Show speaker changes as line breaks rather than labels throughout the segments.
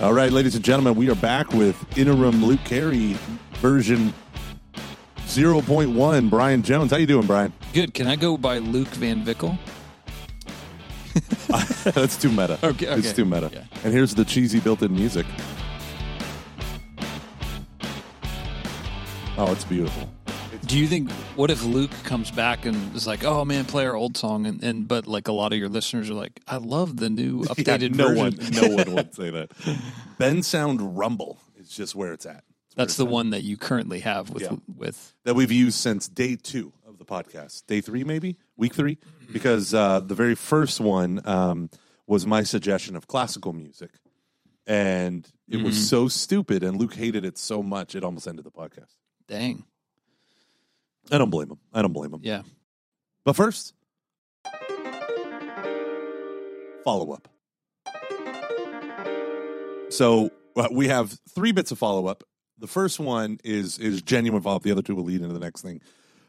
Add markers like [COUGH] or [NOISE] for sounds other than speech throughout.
All right, ladies and gentlemen, we are back with interim Luke Carey version 0.1 Brian Jones. How you doing, Brian?
Good. Can I go by Luke Van Vickle? [LAUGHS]
That's too meta. Okay, [LAUGHS] okay. It's too meta. Yeah. And here's the cheesy built-in music. Oh, it's beautiful.
Do you think what if Luke comes back and is like, "Oh man, play our old song," and, and but like a lot of your listeners are like, "I love the new [LAUGHS] updated
yeah, no
version."
One, no one would [LAUGHS] say that. Bensound Rumble is just where it's at. It's
That's the one that you currently have with yeah. with
that we've used since day two of the podcast, day three maybe week three, because uh, the very first one um, was my suggestion of classical music, and it mm-hmm. was so stupid, and Luke hated it so much it almost ended the podcast.
Dang.
I don't blame him. I don't blame him.
Yeah.
But first, follow up. So uh, we have three bits of follow up. The first one is is genuine follow up. The other two will lead into the next thing.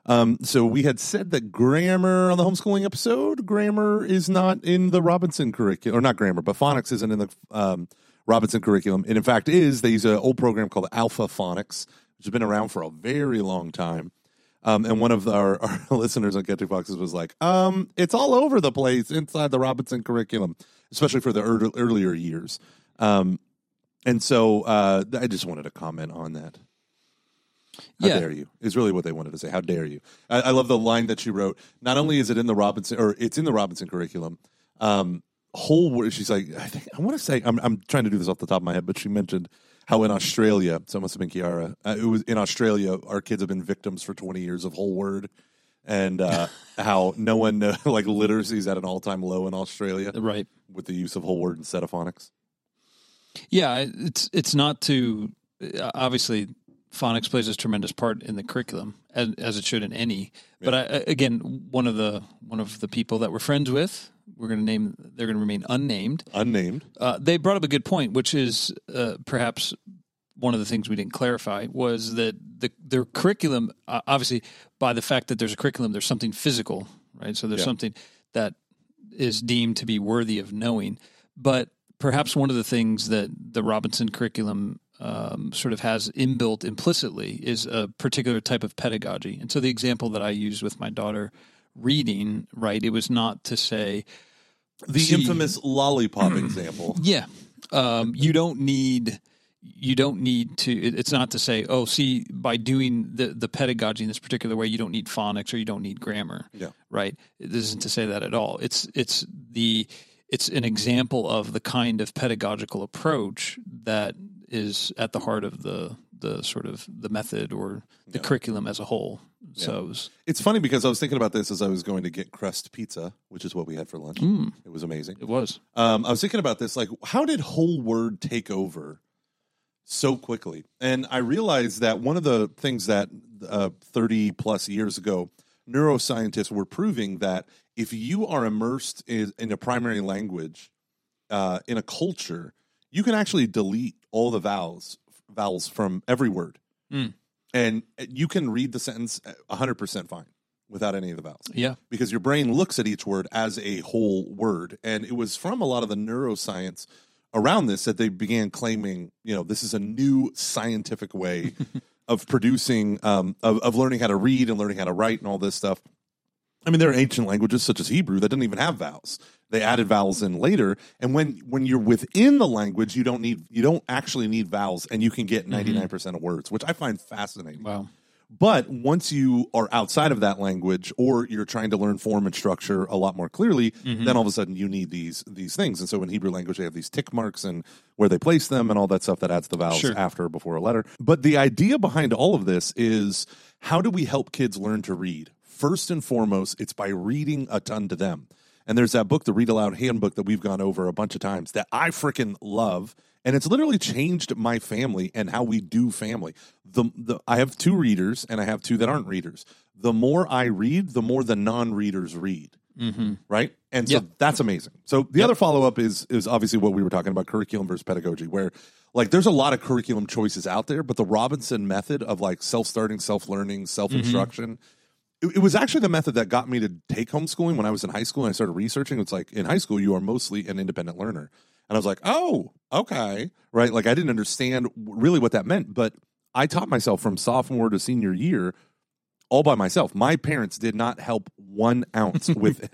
Um, so we had said that grammar on the homeschooling episode, grammar is not in the Robinson curriculum, or not grammar, but phonics isn't in the um, Robinson curriculum. It in fact is. They use an old program called Alpha Phonics, which has been around for a very long time. Um, and one of our, our [LAUGHS] listeners on Catching Foxes was like, um, it's all over the place inside the Robinson curriculum, especially for the er- earlier years. Um, and so uh, I just wanted to comment on that. How yeah. dare you? Is really what they wanted to say. How dare you? I, I, love the line that she wrote. Not only is it in the Robinson, or it's in the Robinson curriculum, um, whole. She's like, I think I want to say I'm, I'm trying to do this off the top of my head, but she mentioned how in Australia, so it must have been Kiara. Uh, it was in Australia, our kids have been victims for 20 years of whole word and uh, [LAUGHS] how no one know, [LAUGHS] like literacy is at an all time low in Australia,
right?
With the use of whole word instead of phonics.
Yeah, it's it's not to uh, obviously phonics plays a tremendous part in the curriculum, as, as it should in any. Yeah. But I, again, one of the one of the people that we're friends with, we're going to name. They're going to remain unnamed.
Unnamed. Uh,
they brought up a good point, which is uh, perhaps one of the things we didn't clarify was that the their curriculum, uh, obviously, by the fact that there's a curriculum, there's something physical, right? So there's yeah. something that is deemed to be worthy of knowing, but perhaps one of the things that the Robinson curriculum um, sort of has inbuilt implicitly is a particular type of pedagogy. And so the example that I used with my daughter reading, right, it was not to say
the infamous lollipop [CLEARS THROAT] example.
Yeah, um, you don't need you don't need to it's not to say oh see by doing the, the pedagogy in this particular way you don't need phonics or you don't need grammar yeah. right this isn't to say that at all it's it's the it's an example of the kind of pedagogical approach that is at the heart of the the sort of the method or the yeah. curriculum as a whole. Yeah. So it was,
it's funny because I was thinking about this as I was going to get crust pizza, which is what we had for lunch. Mm, it was amazing.
It was.
Um, I was thinking about this, like how did whole word take over so quickly? And I realized that one of the things that uh, thirty plus years ago neuroscientists were proving that if you are immersed in, in a primary language uh, in a culture, you can actually delete all the vowels vowels from every word. Mm. And you can read the sentence 100% fine without any of the vowels.
Yeah.
Because your brain looks at each word as a whole word. And it was from a lot of the neuroscience around this that they began claiming, you know, this is a new scientific way [LAUGHS] of producing, um, of, of learning how to read and learning how to write and all this stuff. I mean, there are ancient languages such as Hebrew that didn't even have vowels. They added vowels in later, and when when you're within the language, you don't need you don't actually need vowels, and you can get mm-hmm. ninety nine percent of words, which I find fascinating. Wow. But once you are outside of that language, or you're trying to learn form and structure a lot more clearly, mm-hmm. then all of a sudden you need these these things. And so in Hebrew language, they have these tick marks and where they place them and all that stuff that adds the vowels sure. after or before a letter. But the idea behind all of this is how do we help kids learn to read? First and foremost, it's by reading a ton to them. And there's that book, the Read Aloud Handbook, that we've gone over a bunch of times that I freaking love. And it's literally changed my family and how we do family. The, the I have two readers and I have two that aren't readers. The more I read, the more the non readers read. Mm-hmm. Right. And so yep. that's amazing. So the yep. other follow up is is obviously what we were talking about curriculum versus pedagogy, where like there's a lot of curriculum choices out there, but the Robinson method of like self starting, self learning, self instruction. Mm-hmm it, it was actually the method that got me to take homeschooling when I was in high school and I started researching. It's like in high school, you are mostly an independent learner. And I was like, oh, okay. Right. Like I didn't understand really what that meant, but I taught myself from sophomore to senior year all by myself. My parents did not help one ounce [LAUGHS] with.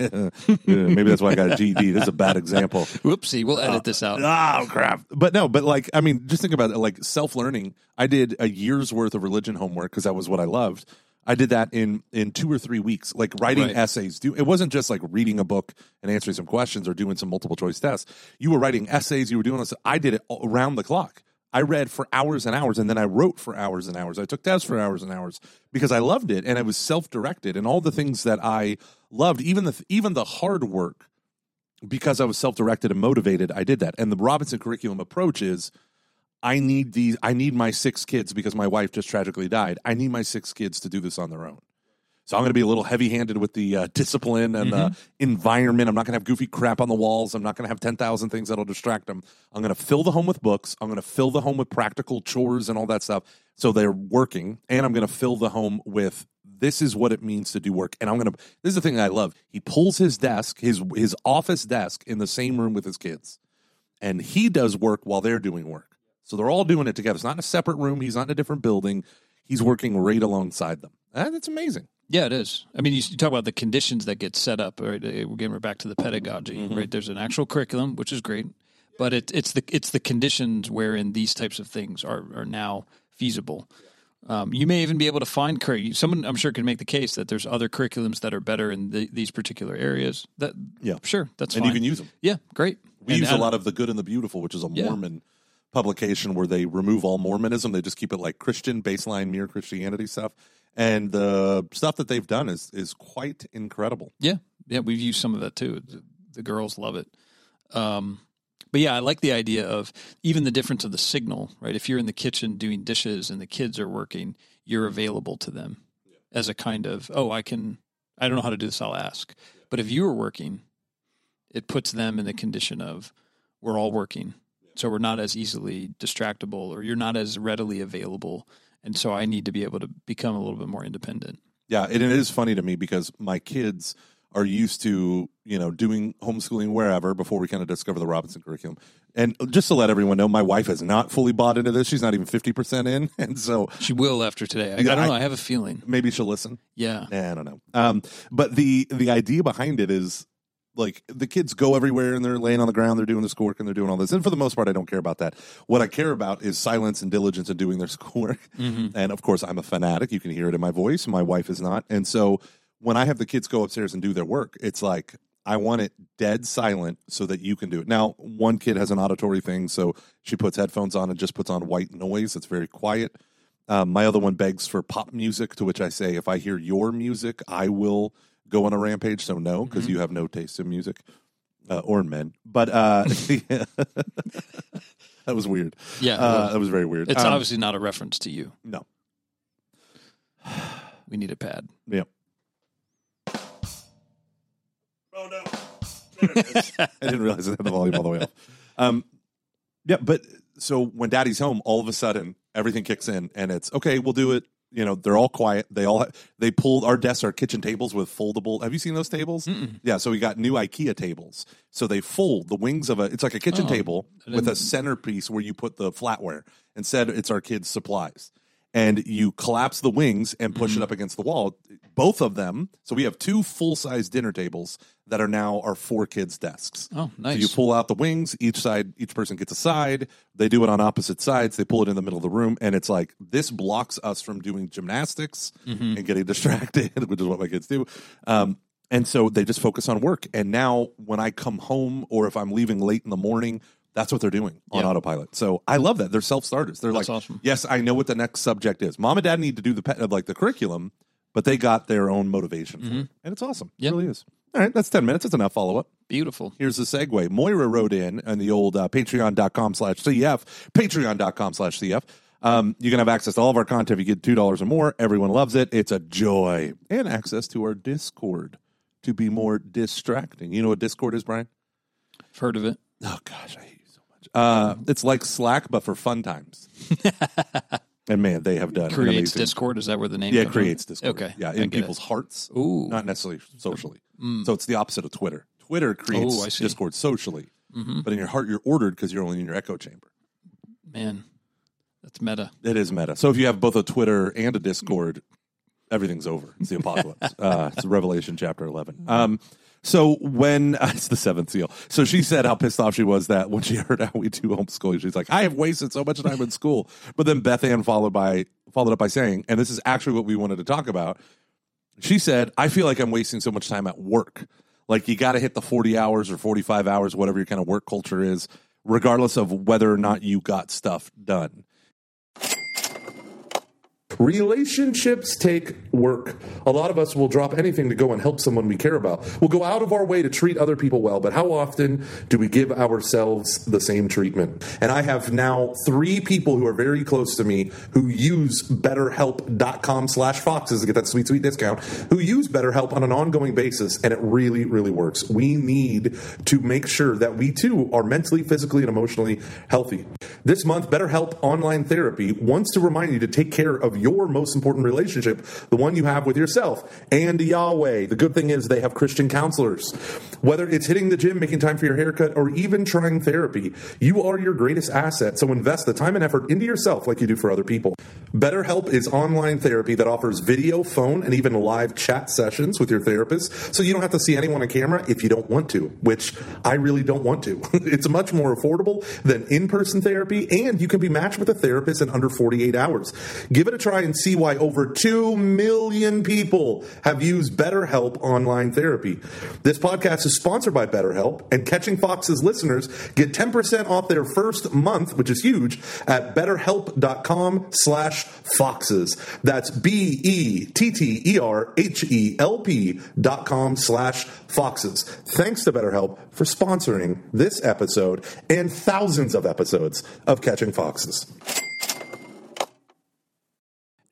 [LAUGHS] maybe that's why I got a GED. This is a bad example. [LAUGHS]
Whoopsie, we'll edit uh, this out.
Uh, oh crap! But no, but like I mean, just think about it. Like self learning, I did a year's worth of religion homework because that was what I loved, I did that in in two or three weeks, like writing right. essays. It wasn't just like reading a book and answering some questions or doing some multiple choice tests. You were writing essays. You were doing this. I did it around the clock. I read for hours and hours, and then I wrote for hours and hours. I took tests for hours and hours because I loved it, and I was self directed, and all the things that I loved, even the even the hard work, because I was self directed and motivated. I did that, and the Robinson curriculum approach is I need these. I need my six kids because my wife just tragically died. I need my six kids to do this on their own. So I'm going to be a little heavy-handed with the uh, discipline and the uh, mm-hmm. environment. I'm not going to have goofy crap on the walls. I'm not going to have 10,000 things that'll distract them. I'm going to fill the home with books. I'm going to fill the home with practical chores and all that stuff. So they're working, and I'm going to fill the home with this is what it means to do work. And I'm going to this is the thing I love. He pulls his desk, his his office desk in the same room with his kids. And he does work while they're doing work. So they're all doing it together. It's not in a separate room. He's not in a different building. He's working right alongside them. Uh, that's amazing.
Yeah, it is. I mean, you, talk about the conditions that get set up. Right, again, uh, we're back to the pedagogy. Mm-hmm. Right, there's an actual curriculum, which is great, but it, it's the it's the conditions wherein these types of things are are now feasible. Um, you may even be able to find curriculum. Someone, I'm sure, can make the case that there's other curriculums that are better in the, these particular areas. That yeah, sure, that's and
fine. can use them.
Yeah, great.
We and use a lot of the good and the beautiful, which is a Mormon. Yeah publication where they remove all Mormonism. They just keep it like Christian baseline, mere Christianity stuff. And the stuff that they've done is is quite incredible.
Yeah, yeah, we've used some of that too. The, the girls love it. Um, but yeah, I like the idea of even the difference of the signal, right? If you're in the kitchen doing dishes and the kids are working, you're available to them yeah. as a kind of, oh, I can, I don't know how to do this, I'll ask. Yeah. But if you are working, it puts them in the condition of, we're all working so we're not as easily distractible or you're not as readily available and so i need to be able to become a little bit more independent
yeah it is funny to me because my kids are used to you know doing homeschooling wherever before we kind of discover the robinson curriculum and just to let everyone know my wife is not fully bought into this she's not even 50% in [LAUGHS] and so
she will after today i, I don't know i have a feeling
maybe she'll listen yeah i don't know um, but the the idea behind it is like the kids go everywhere and they're laying on the ground, they're doing the schoolwork and they're doing all this. And for the most part, I don't care about that. What I care about is silence and diligence and doing their [LAUGHS] schoolwork. Mm-hmm. And of course, I'm a fanatic. You can hear it in my voice. My wife is not. And so when I have the kids go upstairs and do their work, it's like I want it dead silent so that you can do it. Now, one kid has an auditory thing, so she puts headphones on and just puts on white noise. It's very quiet. Um, my other one begs for pop music, to which I say, if I hear your music, I will go on a rampage. So no, because mm-hmm. you have no taste in music uh, or in men. But uh, [LAUGHS] [LAUGHS] that was weird. Yeah, uh, that was very weird.
It's um, obviously not a reference to you.
No.
[SIGHS] we need a pad.
Yep. Oh no! [LAUGHS] I didn't realize I had the volume all the way up. Um, yeah, but so when Daddy's home, all of a sudden everything kicks in, and it's okay. We'll do it you know they're all quiet they all they pulled our desks our kitchen tables with foldable have you seen those tables Mm-mm. yeah so we got new ikea tables so they fold the wings of a it's like a kitchen oh, table with a centerpiece where you put the flatware Instead, it's our kids supplies and you collapse the wings and push mm-hmm. it up against the wall. Both of them. So we have two full size dinner tables that are now our four kids' desks.
Oh, nice. So
you pull out the wings, each side, each person gets a side. They do it on opposite sides. They pull it in the middle of the room, and it's like this blocks us from doing gymnastics mm-hmm. and getting [LAUGHS] distracted, which is what my kids do. Um, and so they just focus on work. And now, when I come home or if I'm leaving late in the morning that's what they're doing on yeah. autopilot. So I love that. They're self-starters. They're That's like, awesome. yes, I know what the next subject is. Mom and dad need to do the uh, like the curriculum, but they got their own motivation. Mm-hmm. It. And it's awesome. Yep. It really is. All right, that's 10 minutes. That's enough follow up.
Beautiful.
Here's the segue. Moira wrote in on the old uh, patreon.com slash CF, patreon.com slash CF. Um, you can have access to all of our content if you get $2 or more. Everyone loves it. It's a joy. And access to our Discord to be more distracting. You know what Discord is, Brian?
I've heard of it.
Oh, gosh, I hate uh, it's like Slack, but for fun times. [LAUGHS] and man, they have done
creates amazing, Discord. Is that where the name?
Yeah, it creates from? Discord. Okay, yeah, in people's it. hearts. Ooh, not necessarily socially. Mm. So it's the opposite of Twitter. Twitter creates Discord socially, mm-hmm. but in your heart, you're ordered because you're only in your echo chamber.
Man, that's meta. It
is meta. So if you have both a Twitter and a Discord, everything's over. It's the [LAUGHS] apocalypse. uh, it's Revelation chapter eleven. Um, so when uh, [LAUGHS] it's the seventh seal, so she said how pissed off she was that when she [LAUGHS] heard how we do homeschooling, she's like, I have wasted so much time in school. But then Beth Ann followed by followed up by saying, and this is actually what we wanted to talk about. She said, I feel like I'm wasting so much time at work. Like you got to hit the 40 hours or 45 hours, whatever your kind of work culture is, regardless of whether or not you got stuff done. Relationships take work. A lot of us will drop anything to go and help someone we care about. We'll go out of our way to treat other people well, but how often do we give ourselves the same treatment? And I have now three people who are very close to me who use betterhelp.com slash foxes to get that sweet, sweet discount, who use BetterHelp on an ongoing basis, and it really, really works. We need to make sure that we too are mentally, physically, and emotionally healthy. This month, BetterHelp Online Therapy wants to remind you to take care of your most important relationship, the one you have with yourself and Yahweh. The good thing is they have Christian counselors. Whether it's hitting the gym, making time for your haircut, or even trying therapy, you are your greatest asset. So invest the time and effort into yourself like you do for other people. BetterHelp is online therapy that offers video, phone, and even live chat sessions with your therapist. So you don't have to see anyone on camera if you don't want to, which I really don't want to. [LAUGHS] it's much more affordable than in person therapy, and you can be matched with a therapist in under 48 hours. Give it a try try and see why over 2 million people have used BetterHelp online therapy. This podcast is sponsored by BetterHelp, and Catching Foxes listeners get 10% off their first month, which is huge, at betterhelp.com slash foxes. That's B-E-T-T-E-R-H-E-L-P dot com slash foxes. Thanks to BetterHelp for sponsoring this episode and thousands of episodes of Catching Foxes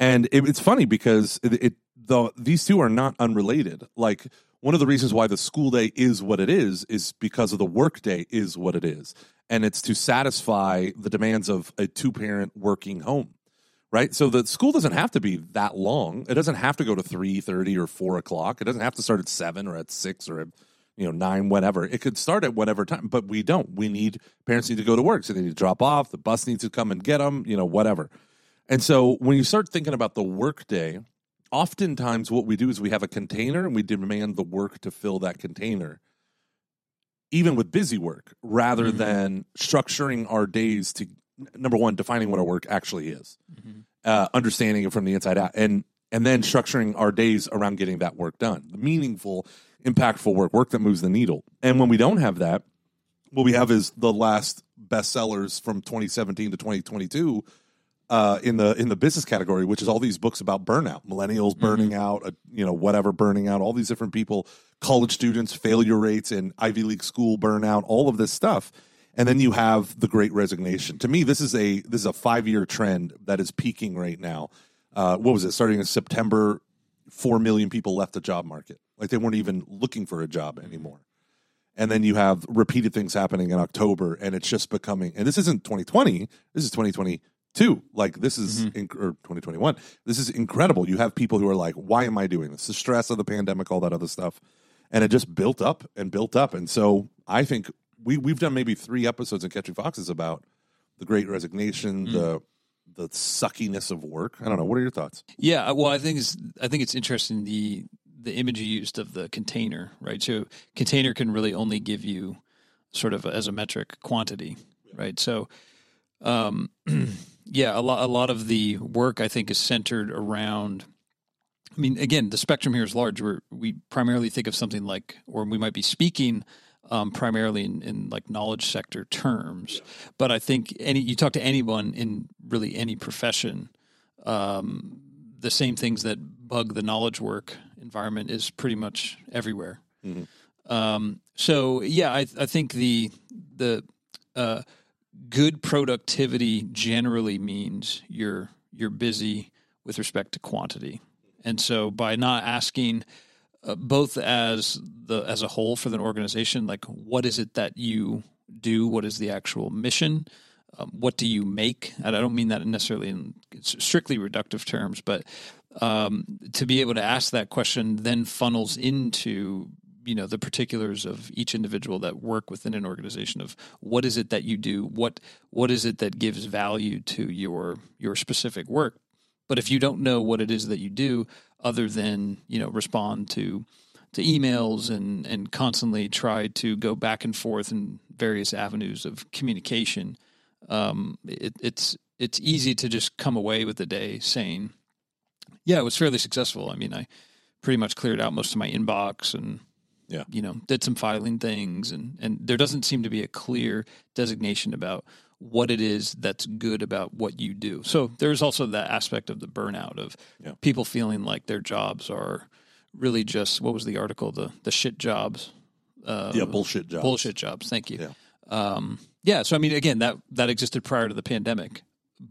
and it, it's funny because it, it the these two are not unrelated. Like one of the reasons why the school day is what it is is because of the work day is what it is, and it's to satisfy the demands of a two parent working home. Right, so the school doesn't have to be that long. It doesn't have to go to three thirty or four o'clock. It doesn't have to start at seven or at six or at you know nine whatever it could start at whatever time but we don't we need parents need to go to work so they need to drop off the bus needs to come and get them you know whatever and so when you start thinking about the workday, oftentimes what we do is we have a container and we demand the work to fill that container, even with busy work, rather mm-hmm. than structuring our days to number one, defining what our work actually is, mm-hmm. uh, understanding it from the inside out, and and then structuring our days around getting that work done, the meaningful, impactful work, work that moves the needle. And when we don't have that, what we have is the last bestsellers from 2017 to 2022 uh, in the in the business category, which is all these books about burnout, millennials mm-hmm. burning mm-hmm. out, uh, you know, whatever burning out, all these different people, college students, failure rates, and Ivy League school burnout, all of this stuff. And then you have the Great Resignation. To me, this is a this is a five year trend that is peaking right now. Uh, what was it? Starting in September, four million people left the job market. Like they weren't even looking for a job mm-hmm. anymore. And then you have repeated things happening in October, and it's just becoming. And this isn't 2020. This is 2020 Two, like this is mm-hmm. inc- or 2021. This is incredible. You have people who are like, "Why am I doing this?" The stress of the pandemic, all that other stuff, and it just built up and built up. And so I think we we've done maybe three episodes of Catching Foxes about the Great Resignation, mm-hmm. the the suckiness of work. I don't know. What are your thoughts?
Yeah, uh, well, I think it's I think it's interesting the the image you used of the container, right? So container can really only give you sort of as a metric quantity, right? So um, [CLEARS THROAT] yeah, a lot a lot of the work I think is centered around. I mean, again, the spectrum here is large. we we primarily think of something like, or we might be speaking um, primarily in, in, like knowledge sector terms. Yeah. But I think any you talk to anyone in really any profession, um, the same things that bug the knowledge work environment is pretty much everywhere. Mm-hmm. Um, so yeah, I, I, think the the uh, good productivity generally means you're you're busy with respect to quantity. And so by not asking uh, both as the as a whole for the organization like what is it that you do what is the actual mission um, what do you make and i don't mean that necessarily in strictly reductive terms but um, to be able to ask that question then funnels into you know the particulars of each individual that work within an organization of what is it that you do what what is it that gives value to your your specific work but if you don't know what it is that you do other than you know respond to to emails and and constantly try to go back and forth in various avenues of communication um, it, it's it's easy to just come away with the day saying yeah it was fairly successful i mean i pretty much cleared out most of my inbox and yeah. you know, did some filing things and and there doesn't seem to be a clear designation about what it is that's good about what you do. So there's also that aspect of the burnout of yeah. people feeling like their jobs are really just what was the article the the shit jobs
uh, yeah bullshit jobs
bullshit jobs thank you yeah. Um, yeah so I mean again that that existed prior to the pandemic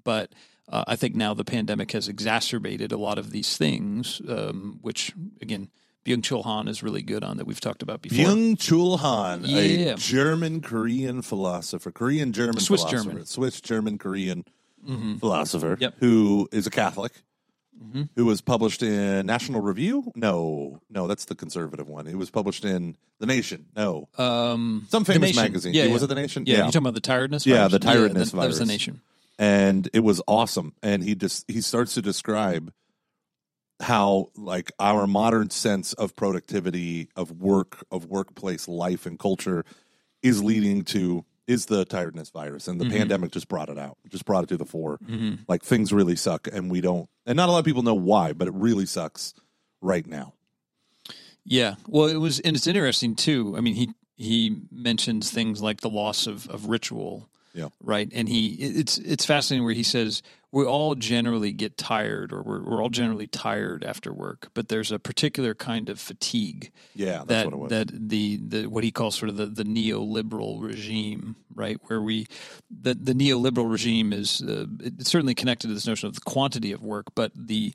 but uh, I think now the pandemic has exacerbated a lot of these things um, which again Byung Chul Han is really good on that we've talked about before.
Byung Chul Han, yeah. a German Korean philosopher, Korean German Swiss German, Swiss German Korean mm-hmm. philosopher, yep. who is a Catholic, mm-hmm. who was published in National Review. No, no, that's the conservative one. It was published in The Nation. No, um, some famous magazine. Yeah, yeah, was it The Nation?
Yeah, yeah. you talking about the tiredness?
Virus? Yeah, the tiredness yeah, the, virus. That was The Nation, and it was awesome. And he just he starts to describe how like our modern sense of productivity of work of workplace life and culture is leading to is the tiredness virus and the mm-hmm. pandemic just brought it out just brought it to the fore mm-hmm. like things really suck and we don't and not a lot of people know why but it really sucks right now
yeah well it was and it's interesting too i mean he he mentions things like the loss of of ritual yeah. Right. And he, it's, it's fascinating where he says, we all generally get tired or we're, we're all generally tired after work, but there's a particular kind of fatigue.
Yeah.
that, That the, the, what he calls sort of the, the neoliberal regime, right? Where we, the, the neoliberal regime is, uh, it's certainly connected to this notion of the quantity of work, but the,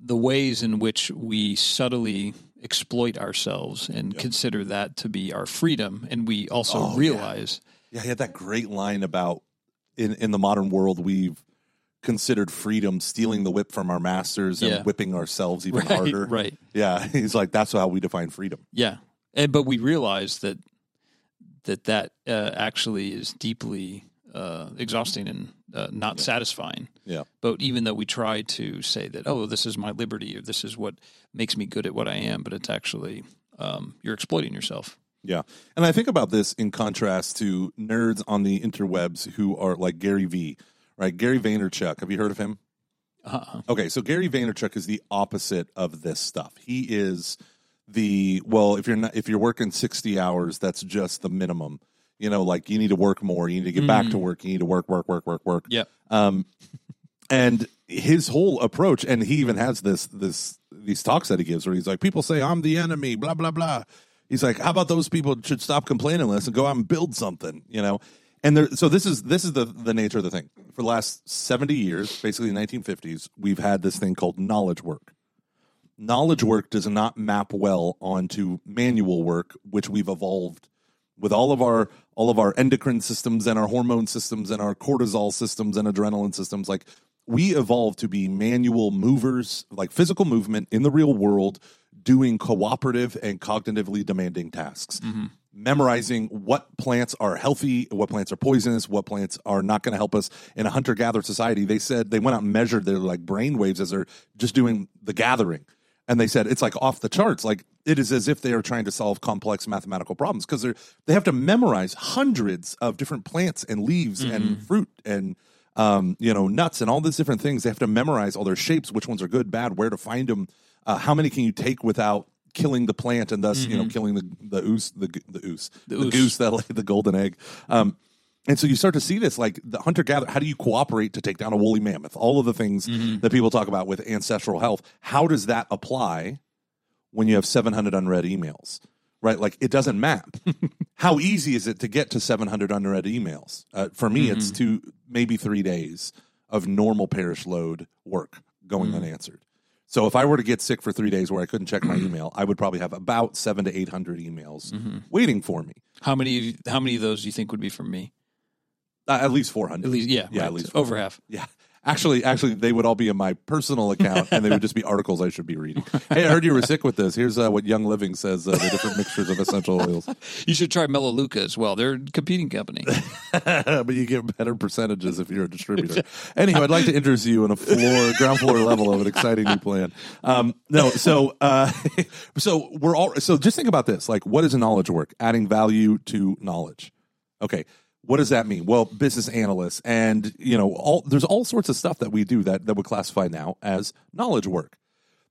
the ways in which we subtly exploit ourselves and yep. consider that to be our freedom and we also oh, realize
yeah, he had that great line about in in the modern world we've considered freedom stealing the whip from our masters and Yeah. whipping ourselves even Right, harder.
[LAUGHS] right.
Yeah, [LAUGHS] he's like that's how we define freedom.
Yeah, and but we realize that that that uh, actually is deeply uh, exhausting and uh, not satisfying. Yeah. But even though we try to say that, oh, this is my liberty, or this is what makes me good at what I am, but it's actually um, you're exploiting yourself.
Yeah. And I think about this in contrast to nerds on the interwebs who are like Gary Vee, right? Gary Vaynerchuk. Have you heard of him? Uh-uh. Okay. So Gary Vaynerchuk is the opposite of this stuff. He is the, well, if you're not, if you're working 60 hours, that's just the minimum. You know, like you need to work more. You need to get mm. back to mm. work. You need to work, work, work, work, work.
Yeah. Um,
and his whole approach, and he even has this, this, these talks that he gives where he's like, people say I'm the enemy, blah, blah, blah He's like, how about those people should stop complaining less and go out and build something, you know? And there, so this is this is the the nature of the thing. For the last seventy years, basically nineteen fifties, we've had this thing called knowledge work. Knowledge work does not map well onto manual work, which we've evolved with all of our all of our endocrine systems and our hormone systems and our cortisol systems and adrenaline systems. Like we evolved to be manual movers, like physical movement in the real world doing cooperative and cognitively demanding tasks. Mm-hmm. Memorizing what plants are healthy, what plants are poisonous, what plants are not going to help us in a hunter gatherer society. They said they went out and measured their like brain waves as they're just doing the gathering. And they said it's like off the charts. Like it is as if they are trying to solve complex mathematical problems because they're they have to memorize hundreds of different plants and leaves mm-hmm. and fruit and um, you know nuts and all these different things. They have to memorize all their shapes, which ones are good, bad, where to find them uh, how many can you take without killing the plant and thus mm-hmm. you know mm-hmm. killing the the ooze the the the, the goose that laid the golden egg. Um, and so you start to see this like the hunter gatherer. How do you cooperate to take down a woolly mammoth? All of the things mm-hmm. that people talk about with ancestral health. How does that apply when you have 700 unread emails? Right, like it doesn't map. [LAUGHS] how easy is it to get to 700 unread emails? Uh, for me, mm-hmm. it's two, maybe three days of normal parish load work going mm-hmm. unanswered. So if I were to get sick for three days where I couldn't check my email, I would probably have about seven to eight hundred emails mm-hmm. waiting for me.
How many? How many of those do you think would be from me?
Uh, at least four hundred. At
least, yeah, yeah, right. at least over half.
Yeah, Actually, actually, they would all be in my personal account, and they would just be articles I should be reading. Hey, I heard you were sick with this. Here's uh, what Young Living says: uh, the different mixtures of essential oils. [LAUGHS]
You should try Melaleuca as well. They're a competing company,
[LAUGHS] but you get better percentages if you're a distributor. [LAUGHS] anyway, I'd like to introduce you in a floor, ground floor level of an exciting new plan. Um, no, so uh, so we're all so just think about this: like, what is knowledge work? Adding value to knowledge. Okay, what does that mean? Well, business analysts, and you know, all there's all sorts of stuff that we do that that would classify now as knowledge work.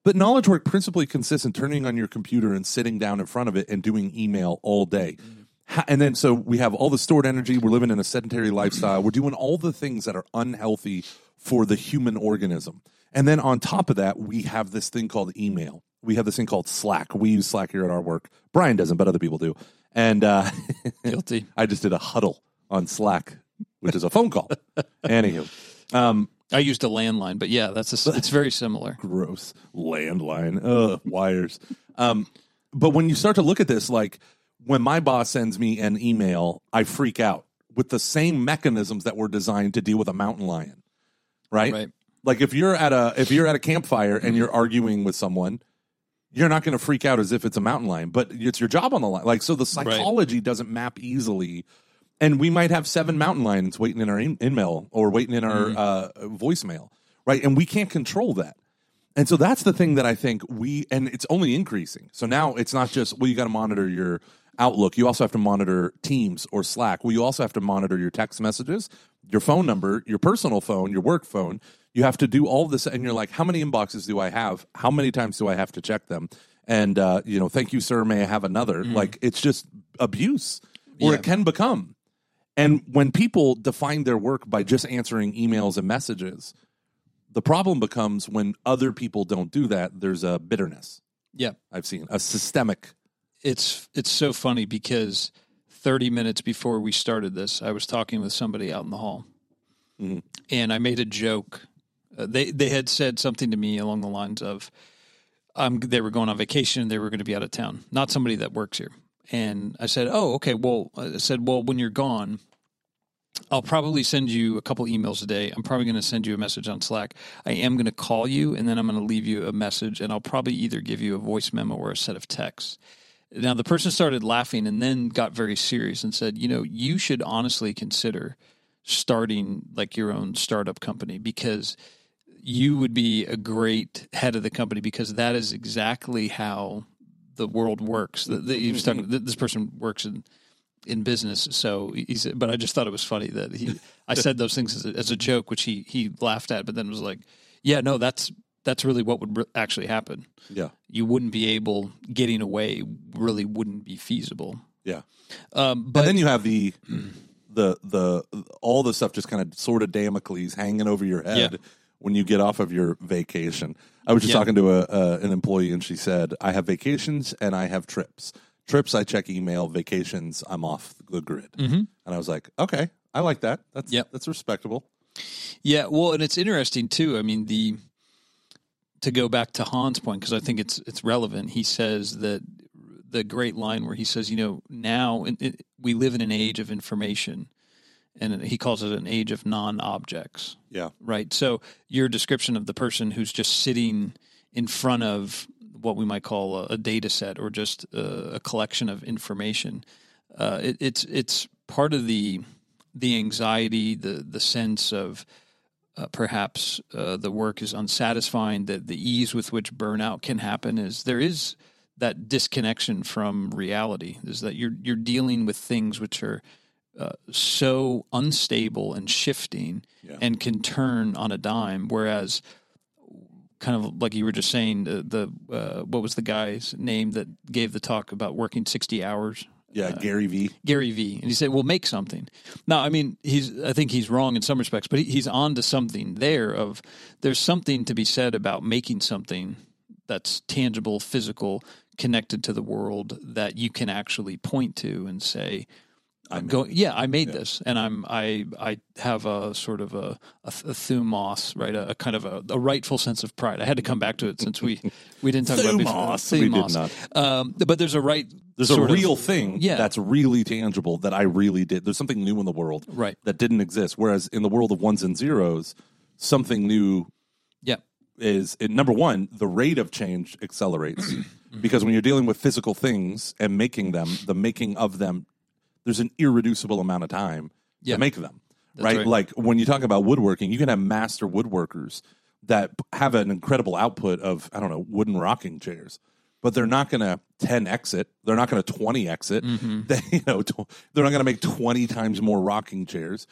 But knowledge work principally consists in turning on your computer and sitting down in front of it and doing email all day. Mm-hmm. And then so we have all the stored energy. We're living in a sedentary lifestyle. We're doing all the things that are unhealthy for the human organism. And then on top of that, we have this thing called email. We have this thing called Slack. We use Slack here at our work. Brian doesn't, but other people do. And uh, [LAUGHS] guilty. I just did a huddle on Slack, which is a phone call. [LAUGHS] Anywho,
um, I used a landline, but yeah, that's a, it's very similar.
[LAUGHS] Gross landline, uh, wires. Um, but when you start to look at this, like when my boss sends me an email, I freak out with the same mechanisms that were designed to deal with a mountain lion, right? Right. Like if you're at a if you're at a campfire and you're arguing with someone, you're not going to freak out as if it's a mountain lion, but it's your job on the line. Like so, the psychology right. doesn't map easily and we might have seven mountain lions waiting in our email or waiting in our mm. uh, voicemail, right? And we can't control that. And so that's the thing that I think we and it's only increasing. So now it's not just well, you got to monitor your Outlook. You also have to monitor Teams or Slack. Well, you also have to monitor your text messages, your phone number, your personal phone, your work phone. You have to do all this, and you're like, how many inboxes do I have? How many times do I have to check them? And uh, you know, thank you, sir. May I have another? Mm. Like, it's just abuse, or yeah. it can become. And when people define their work by just answering emails and messages, the problem becomes when other people don't do that, there's a bitterness.
Yeah.
I've seen a systemic.
It's it's so funny because 30 minutes before we started this, I was talking with somebody out in the hall. Mm-hmm. And I made a joke. Uh, they they had said something to me along the lines of um, they were going on vacation and they were going to be out of town. Not somebody that works here. And I said, "Oh, okay. Well, I said, well, when you're gone, I'll probably send you a couple emails a day. I'm probably going to send you a message on Slack. I am going to call you and then I'm going to leave you a message and I'll probably either give you a voice memo or a set of texts. Now, the person started laughing and then got very serious and said, You know, you should honestly consider starting like your own startup company because you would be a great head of the company because that is exactly how the world works. The, the, mm-hmm. talking, this person works in in business. So he's, but I just thought it was funny that he, I said those things as a, as a, joke, which he, he laughed at, but then was like, yeah, no, that's, that's really what would re- actually happen.
Yeah.
You wouldn't be able, getting away really wouldn't be feasible.
Yeah. Um, but and then you have the, the, the, all the stuff just kind of sort of Damocles hanging over your head. Yeah. When you get off of your vacation, I was just yeah. talking to a, uh, an employee and she said, I have vacations and I have trips trips I check email, vacations I'm off the grid. Mm-hmm. And I was like, okay, I like that. That's yep. that's respectable.
Yeah, well, and it's interesting too. I mean, the to go back to Han's point because I think it's it's relevant. He says that the great line where he says, you know, now we live in an age of information, and he calls it an age of non-objects.
Yeah,
right. So your description of the person who's just sitting in front of what we might call a, a data set or just a, uh, a collection of information. Uh, it, it's it's part of the the anxiety, the the sense of uh, perhaps uh, the work is unsatisfying, that the ease with which burnout can happen is there is that disconnection from reality. Is that you're you're dealing with things which are uh, so unstable and shifting yeah. and can turn on a dime, whereas kind of like you were just saying the, the uh, what was the guy's name that gave the talk about working 60 hours
yeah uh, gary v
gary v and he said well make something now i mean he's i think he's wrong in some respects but he, he's on to something there of there's something to be said about making something that's tangible physical connected to the world that you can actually point to and say I'm going. Yeah, I made yeah. this, and I'm I I have a sort of a a, a thumos, right? A, a kind of a, a, rightful sense of pride. I had to come back to it since we [LAUGHS] we didn't talk thumos. about thumos. We did not. Um, but there's a right.
There's a real of, thing yeah. that's really tangible that I really did. There's something new in the world,
right?
That didn't exist. Whereas in the world of ones and zeros, something new,
yeah,
is it, number one. The rate of change accelerates. [CLEARS THROAT] because when you're dealing with physical things and making them, the making of them there's an irreducible amount of time yeah. to make them. Right? right? Like when you talk about woodworking, you can have master woodworkers that have an incredible output of I don't know wooden rocking chairs, but they're not going to ten exit. They're not going to twenty exit. Mm-hmm. [LAUGHS] They you know tw- they're not going to make twenty times more rocking chairs.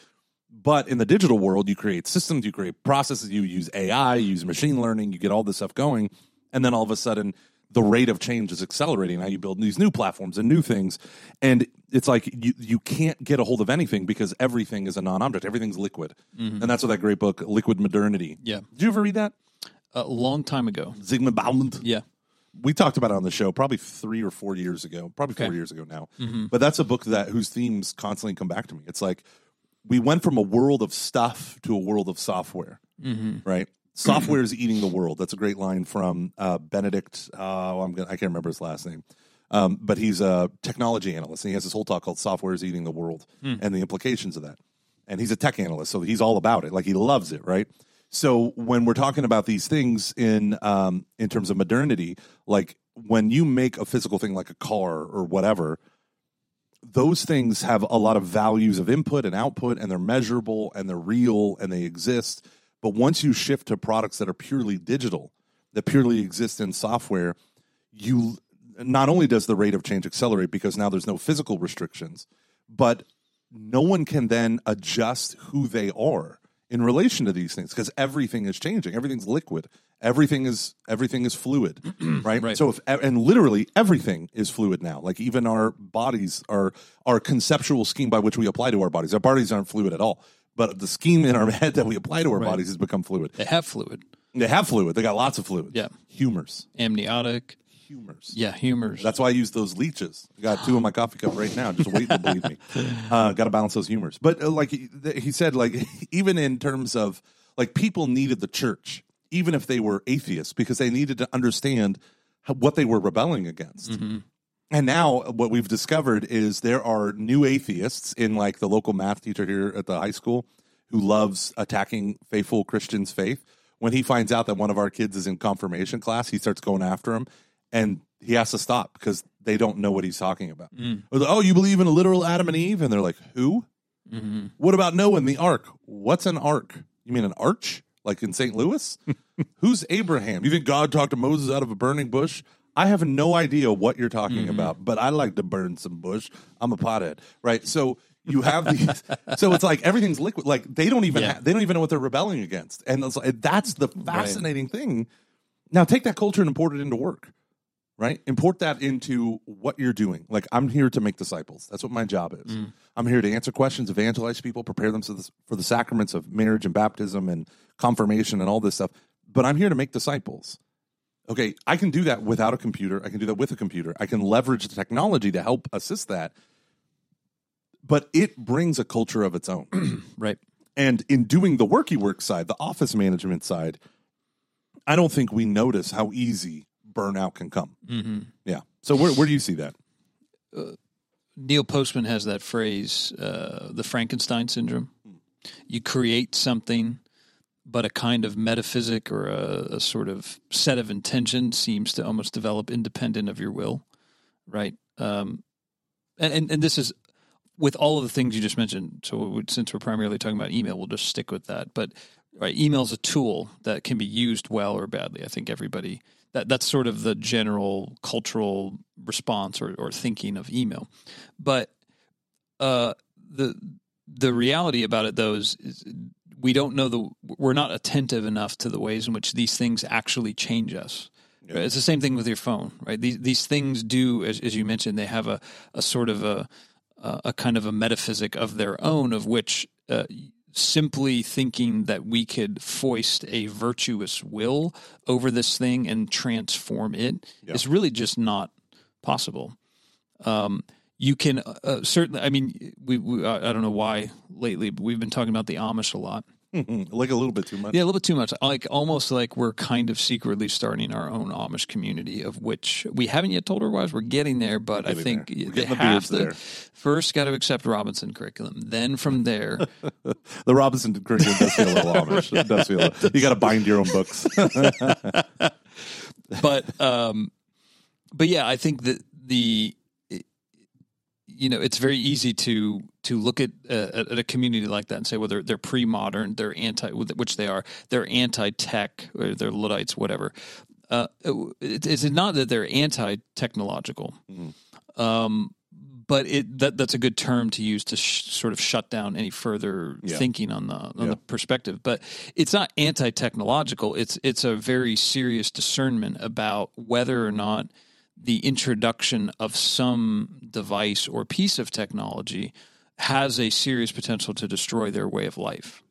But in the digital world, you create systems, you create processes, you use AI, you use machine learning, you get all this stuff going, and then all of a sudden the rate of change is accelerating. How you build these new platforms and new things, and it's like you you can't get a hold of anything because everything is a non-object. Everything's liquid, mm-hmm. and that's what that great book, Liquid Modernity.
Yeah,
did you ever read that?
A long time ago,
Zygmunt Bauman.
Yeah,
we talked about it on the show probably three or four years ago, probably four years ago now. Mm-hmm. But that's a book that whose themes constantly come back to me. It's like we went from a world of stuff to a world of software, mm-hmm. right? Software is eating the world. That's a great line from uh, Benedict. Uh, I'm gonna, I can't remember his last name, um, but he's a technology analyst, and he has this whole talk called "Software is Eating the World" hmm. and the implications of that. And he's a tech analyst, so he's all about it. Like he loves it, right? So when we're talking about these things in um, in terms of modernity, like when you make a physical thing like a car or whatever, those things have a lot of values of input and output and they're measurable and they're real and they exist but once you shift to products that are purely digital, that purely exist in software, you not only does the rate of change accelerate because now there's no physical restrictions, but no one can then adjust who they are in relation to these things because everything is changing everything's liquid everything is everything is fluid [CLEARS THROAT] right? right? so if and literally everything is fluid now like even our bodies are our conceptual scheme by which we apply to our bodies our bodies aren't fluid at all but the scheme in our [LAUGHS] head that we apply to our right. bodies has become fluid.
They have fluid.
They have fluid. They got lots of fluid.
Yeah.
Humors.
Amniotic.
Humors.
Yeah, humors.
That's why I use those leeches. I got two in my coffee cup right now. Just wait to believe me. [LAUGHS] Uh, got to balance those humors. But uh, like he, he said, like [LAUGHS] even in terms of like people needed the church, even if they were atheists, because they needed to understand how, what they were rebelling against. Mm-hmm. And now uh, what we've discovered is there are new atheists in like the local math teacher here at the high school who loves attacking faithful Christians' faith. When he finds out that one of our kids is in confirmation class, he starts going after him and he has to stop because they don't know what he's talking about. Mm. Like, oh, you believe in a literal Adam and Eve? And they're like, who? Mm-hmm. What about Noah and the ark? What's an ark? You mean an arch? Like in St. Louis? [LAUGHS] Who's Abraham? You think God talked to Moses out of a burning bush? I have no idea what you're talking mm-hmm. about, but I like to burn some bush. I'm a pothead, right? So you have these, [LAUGHS] so it's like everything's liquid. Like they don't even yeah. ha- they don't even know what they're rebelling against, and like, that's the fascinating right. thing. Now take that culture and import it into work, right? Import that into what you're doing. Like I'm here to make disciples. That's what my job is. Mm. I'm here to answer questions, evangelize people, prepare them for the sacraments of marriage and baptism and confirmation and all this stuff. But I'm here to make disciples. Okay, I can do that without a computer. I can do that with a computer. I can leverage the technology to help assist that. But it brings a culture of its own.
[CLEARS THROAT] right.
And in doing the worky work side, the office management side, I don't think we notice how easy burnout can come. Mm-hmm. Yeah. So where, where do you see that?
Uh, Neil Postman has that phrase, uh, the Frankenstein syndrome. Hmm. You create something but a kind of metaphysic or a, a, sort of set of intention seems to almost develop independent of your will, right? Um, and, and, and this is with all of the things you just mentioned. So we since we're primarily talking about email, we'll just stick with that. But right, email is a tool that can be used well or badly. I think everybody that that's sort of the general cultural response or, or thinking of email. But uh, the the reality about it though is, is we don't know the we're not attentive enough to the ways in which these things actually change us. Yeah. It's the same thing with your phone, right? These these things do, as, as you mentioned, they have a, a sort of a a kind of a metaphysic of their own, of which uh, simply thinking that we could foist a virtuous will over this thing and transform it yeah. is really just not possible. Um, you can uh, uh, certainly. I mean, we, we, I don't know why lately, but we've been talking about the Amish a lot.
[LAUGHS] like a little bit too much.
Yeah, a little bit too much. Like almost like we're kind of secretly starting our own Amish community, of which we haven't yet told our wives. We're getting there, but getting I think the first got to accept Robinson curriculum. Then from there,
[LAUGHS] the Robinson curriculum does feel a little [LAUGHS] Amish. It does feel you got to bind your own books.
but um, but yeah, I think that the you know it's very easy to to look at uh, a, at a community like that and say well they're they're pre-modern they're anti which they are they're anti-tech or they're luddites whatever uh, it, it's not that they're anti-technological mm-hmm. um, but it that that's a good term to use to sh- sort of shut down any further yeah. thinking on the on yeah. the perspective but it's not anti-technological it's it's a very serious discernment about whether or not the introduction of some device or piece of technology has a serious potential to destroy their way of life.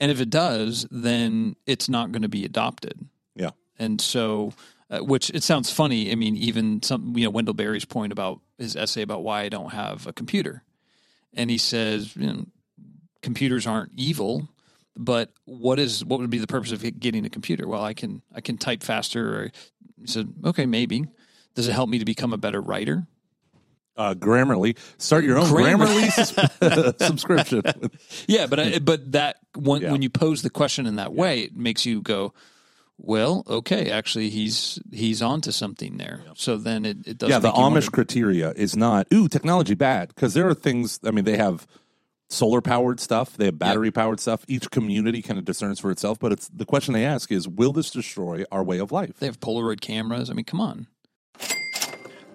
And if it does, then it's not going to be adopted.
Yeah.
And so, uh, which it sounds funny. I mean, even some, you know, Wendell Berry's point about his essay about why I don't have a computer. And he says, you know, computers aren't evil but what is what would be the purpose of getting a computer? Well, I can I can type faster. he said, okay, maybe, does it help me to become a better writer?
Uh, Grammarly, start your own Grammarly, Grammarly [LAUGHS]
subscription. [LAUGHS] yeah, but I, hmm. but that when, yeah. when you pose the question in that way, it makes you go, well, okay, actually, he's he's onto something there. Yeah. So then it, it
does. Yeah, the Amish wonder. criteria is not ooh technology bad because there are things. I mean, they have solar powered stuff, they have battery powered stuff. Each community kind of discerns for itself, but it's the question they ask is, will this destroy our way of life?
They have Polaroid cameras. I mean, come on.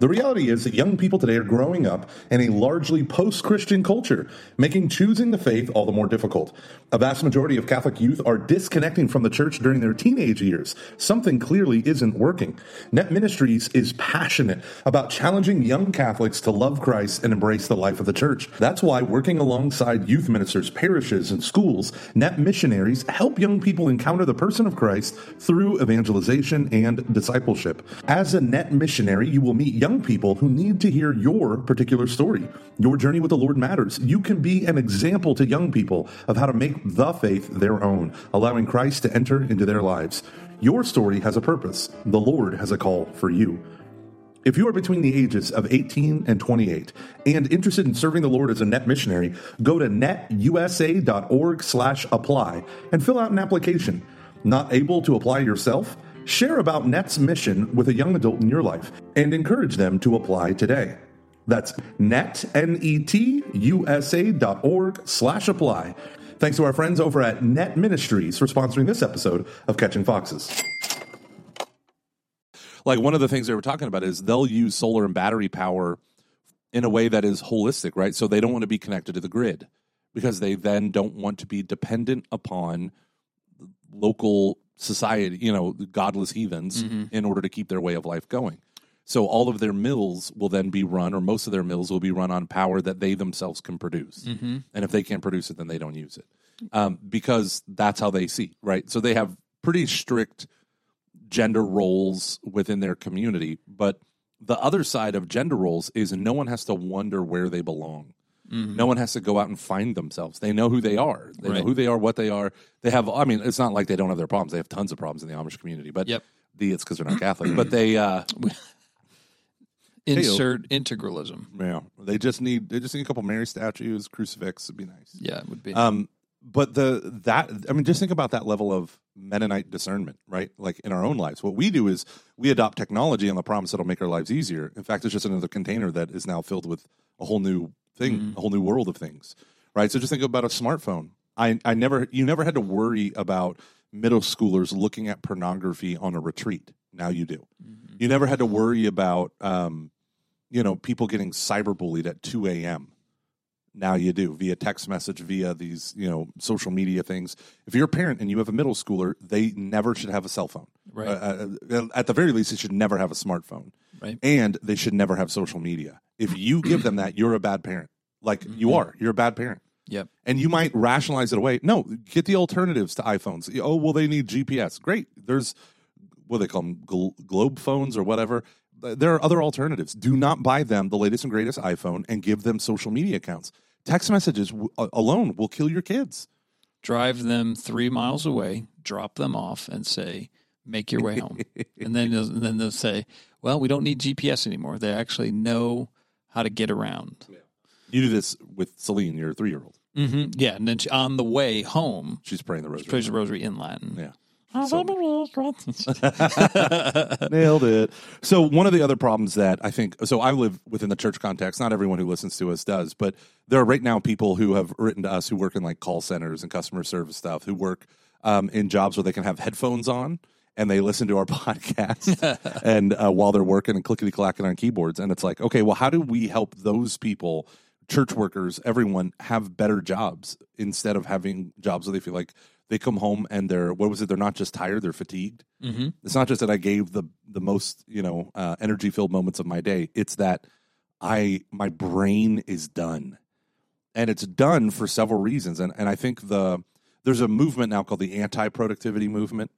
The reality is that young people today are growing up in a largely post Christian culture, making choosing the faith all the more difficult. A vast majority of Catholic youth are disconnecting from the church during their teenage years. Something clearly isn't working. Net Ministries is passionate about challenging young Catholics to love Christ and embrace the life of the church. That's why working alongside youth ministers, parishes, and schools, net missionaries help young people encounter the person of Christ through evangelization and discipleship. As a net missionary, you will meet young young people who need to hear your particular story. Your journey with the Lord matters. You can be an example to young people of how to make the faith their own, allowing Christ to enter into their lives. Your story has a purpose. The Lord has a call for you. If you are between the ages of 18 and 28 and interested in serving the Lord as a net missionary, go to netusa.org/apply and fill out an application. Not able to apply yourself? Share about NET's mission with a young adult in your life and encourage them to apply today. That's net, N-E-T-U-S-A dot org slash apply. Thanks to our friends over at Net Ministries for sponsoring this episode of Catching Foxes. Like one of the things they were talking about is they'll use solar and battery power in a way that is holistic, right? So they don't want to be connected to the grid because they then don't want to be dependent upon local society, you know, godless heathens mm-hmm. in order to keep their way of life going. So all of their mills will then be run, or most of their mills will be run on power that they themselves can produce. Mm-hmm. And if they can't produce it, then they don't use it um, because that's how they see, right? So they have pretty strict gender roles within their community. But the other side of gender roles is no one has to wonder where they belong. Mm-hmm. No one has to go out and find themselves. They know who they are. They right. know who they are, what they are. They have. I mean, it's not like they don't have their problems. They have tons of problems in the Amish community. But yep. the it's because they're not Catholic. but they uh, [CLEARS THROAT]
insert hey, integralism.
Yeah, they just need they just need a couple Mary statues, crucifix
would
be nice.
Yeah, it would be. Um,
but the that I mean, just think about that level of Mennonite discernment, right? Like in our own lives, what we do is we adopt technology on the promise it'll make our lives easier. In fact, it's just another container that is now filled with a whole new thing, mm-hmm. a whole new world of things, right? So just think about a smartphone. I, I never, you never had to worry about middle schoolers looking at pornography on a retreat. Now you do. Mm-hmm. You never had to worry about, um, you know, people getting cyberbullied at 2 a.m. Now you do via text message, via these, you know, social media things. If you're a parent and you have a middle schooler, they never should have a cell phone. Right. Uh, uh, uh at the very least, they should never have a smartphone. Right. And they should never have social media. If you give them that, you're a bad parent. Like mm-hmm. you are. You're a bad parent.
Yep.
And you might rationalize it away. No, get the alternatives to iPhones. Oh, well, they need GPS. Great. There's what they call them, glo- globe phones or whatever. There are other alternatives. Do not buy them the latest and greatest iPhone and give them social media accounts. Text messages w- alone will kill your kids.
Drive them three miles away, drop them off, and say, make your way home. [LAUGHS] and then, and then they'll say, well, we don't need GPS anymore. They actually know how to get around. Yeah.
You do this with Celine, your three year old.
Mm-hmm. Yeah, and then she, on the way home,
she's praying the rosary.
prays the rosary in Latin.
Yeah. So. [LAUGHS] Nailed it. So one of the other problems that I think so I live within the church context. Not everyone who listens to us does, but there are right now people who have written to us who work in like call centers and customer service stuff who work um, in jobs where they can have headphones on and they listen to our [LAUGHS] podcast [LAUGHS] and uh, while they're working and clickety clacking on keyboards and it's like okay well how do we help those people church workers, everyone have better jobs instead of having jobs where they feel like they come home and they're what was it? They're not just tired, they're fatigued. Mm-hmm. It's not just that I gave the the most you know uh, energy filled moments of my day. It's that I my brain is done, and it's done for several reasons. And and I think the there's a movement now called the anti productivity movement,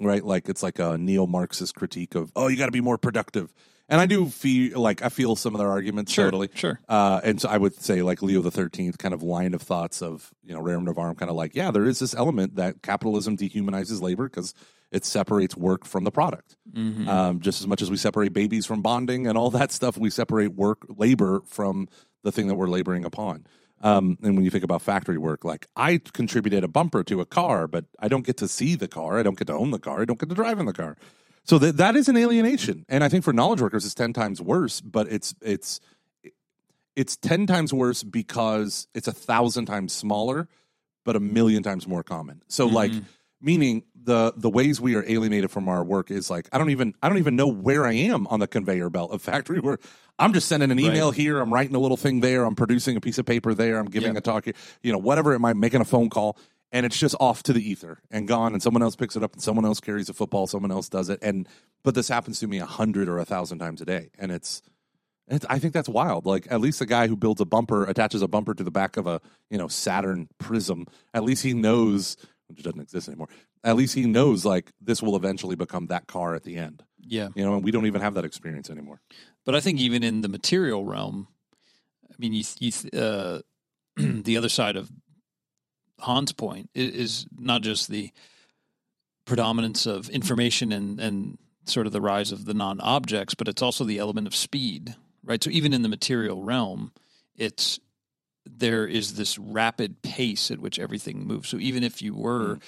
right? Like it's like a neo Marxist critique of oh you got to be more productive and I do feel like I feel some of their arguments
sure,
totally.
Sure.
Uh, and so I would say like Leo the Thirteenth kind of line of thoughts of you know Rerum Novarum kind of like yeah there is this element that capitalism dehumanizes labor because it separates work from the product mm-hmm. um, just as much as we separate babies from bonding and all that stuff we separate work labor from the thing that we're laboring upon. Um, and when you think about factory work, like I contributed a bumper to a car, but I don't get to see the car. I don't get to own the car. I don't get to drive in the car. So that that is an alienation, and I think for knowledge workers, it's ten times worse. But it's it's it's ten times worse because it's a thousand times smaller, but a million times more common. So mm-hmm. like meaning the the ways we are alienated from our work is like I don't even I don't even know where I am on the conveyor belt of [LAUGHS] factory work. I'm just sending an email right. here, I'm writing a little thing there, I'm producing a piece of paper there, I'm giving a talk here, you know, whatever it might making a phone call and it's just off to the ether and gone and someone else picks it up and someone else carries a football someone else does it and but this happens to me a hundred or a thousand times a day and it's, it's i think that's wild like at least the guy who builds a bumper attaches a bumper to the back of a you know saturn prism at least he knows which doesn't exist anymore at least he knows like this will eventually become that car at the end
yeah
you know and we don't even have that experience anymore
but i think even in the material realm i mean you, you uh, [CLEARS THROAT] the other side of Han's point is not just the predominance of information and, and sort of the rise of the non objects, but it's also the element of speed, right? So even in the material realm, it's there is this rapid pace at which everything moves. So even if you were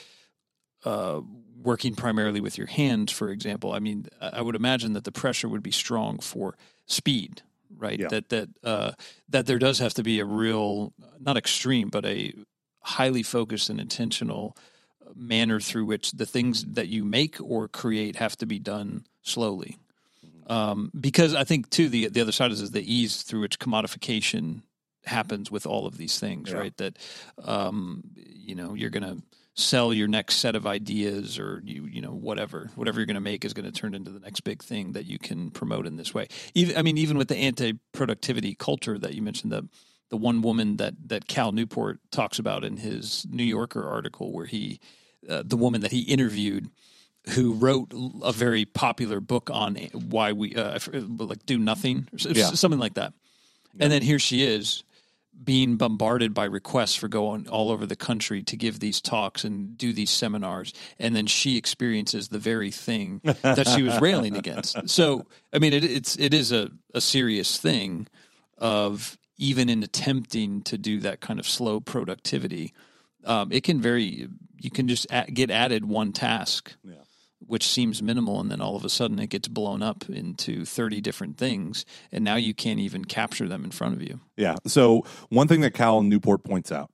hmm. uh, working primarily with your hands, for example, I mean, I would imagine that the pressure would be strong for speed, right? Yeah. That that uh, that there does have to be a real, not extreme, but a highly focused and intentional manner through which the things that you make or create have to be done slowly. Mm-hmm. Um, because I think too the the other side is, is the ease through which commodification happens with all of these things, yeah. right? That um, you know you're going to sell your next set of ideas or you you know whatever whatever you're going to make is going to turn into the next big thing that you can promote in this way. Even, I mean, even with the anti productivity culture that you mentioned, the the one woman that that Cal Newport talks about in his New Yorker article, where he, uh, the woman that he interviewed, who wrote a very popular book on why we uh, like do nothing, yeah. something like that. Yeah. And then here she is being bombarded by requests for going all over the country to give these talks and do these seminars and then she experiences the very thing that she was railing [LAUGHS] against so i mean it, it's it is a, a serious thing of even in attempting to do that kind of slow productivity, um, it can vary. You can just at, get added one task, yeah. which seems minimal, and then all of a sudden it gets blown up into 30 different things, and now you can't even capture them in front of you.
Yeah. So, one thing that Cal Newport points out,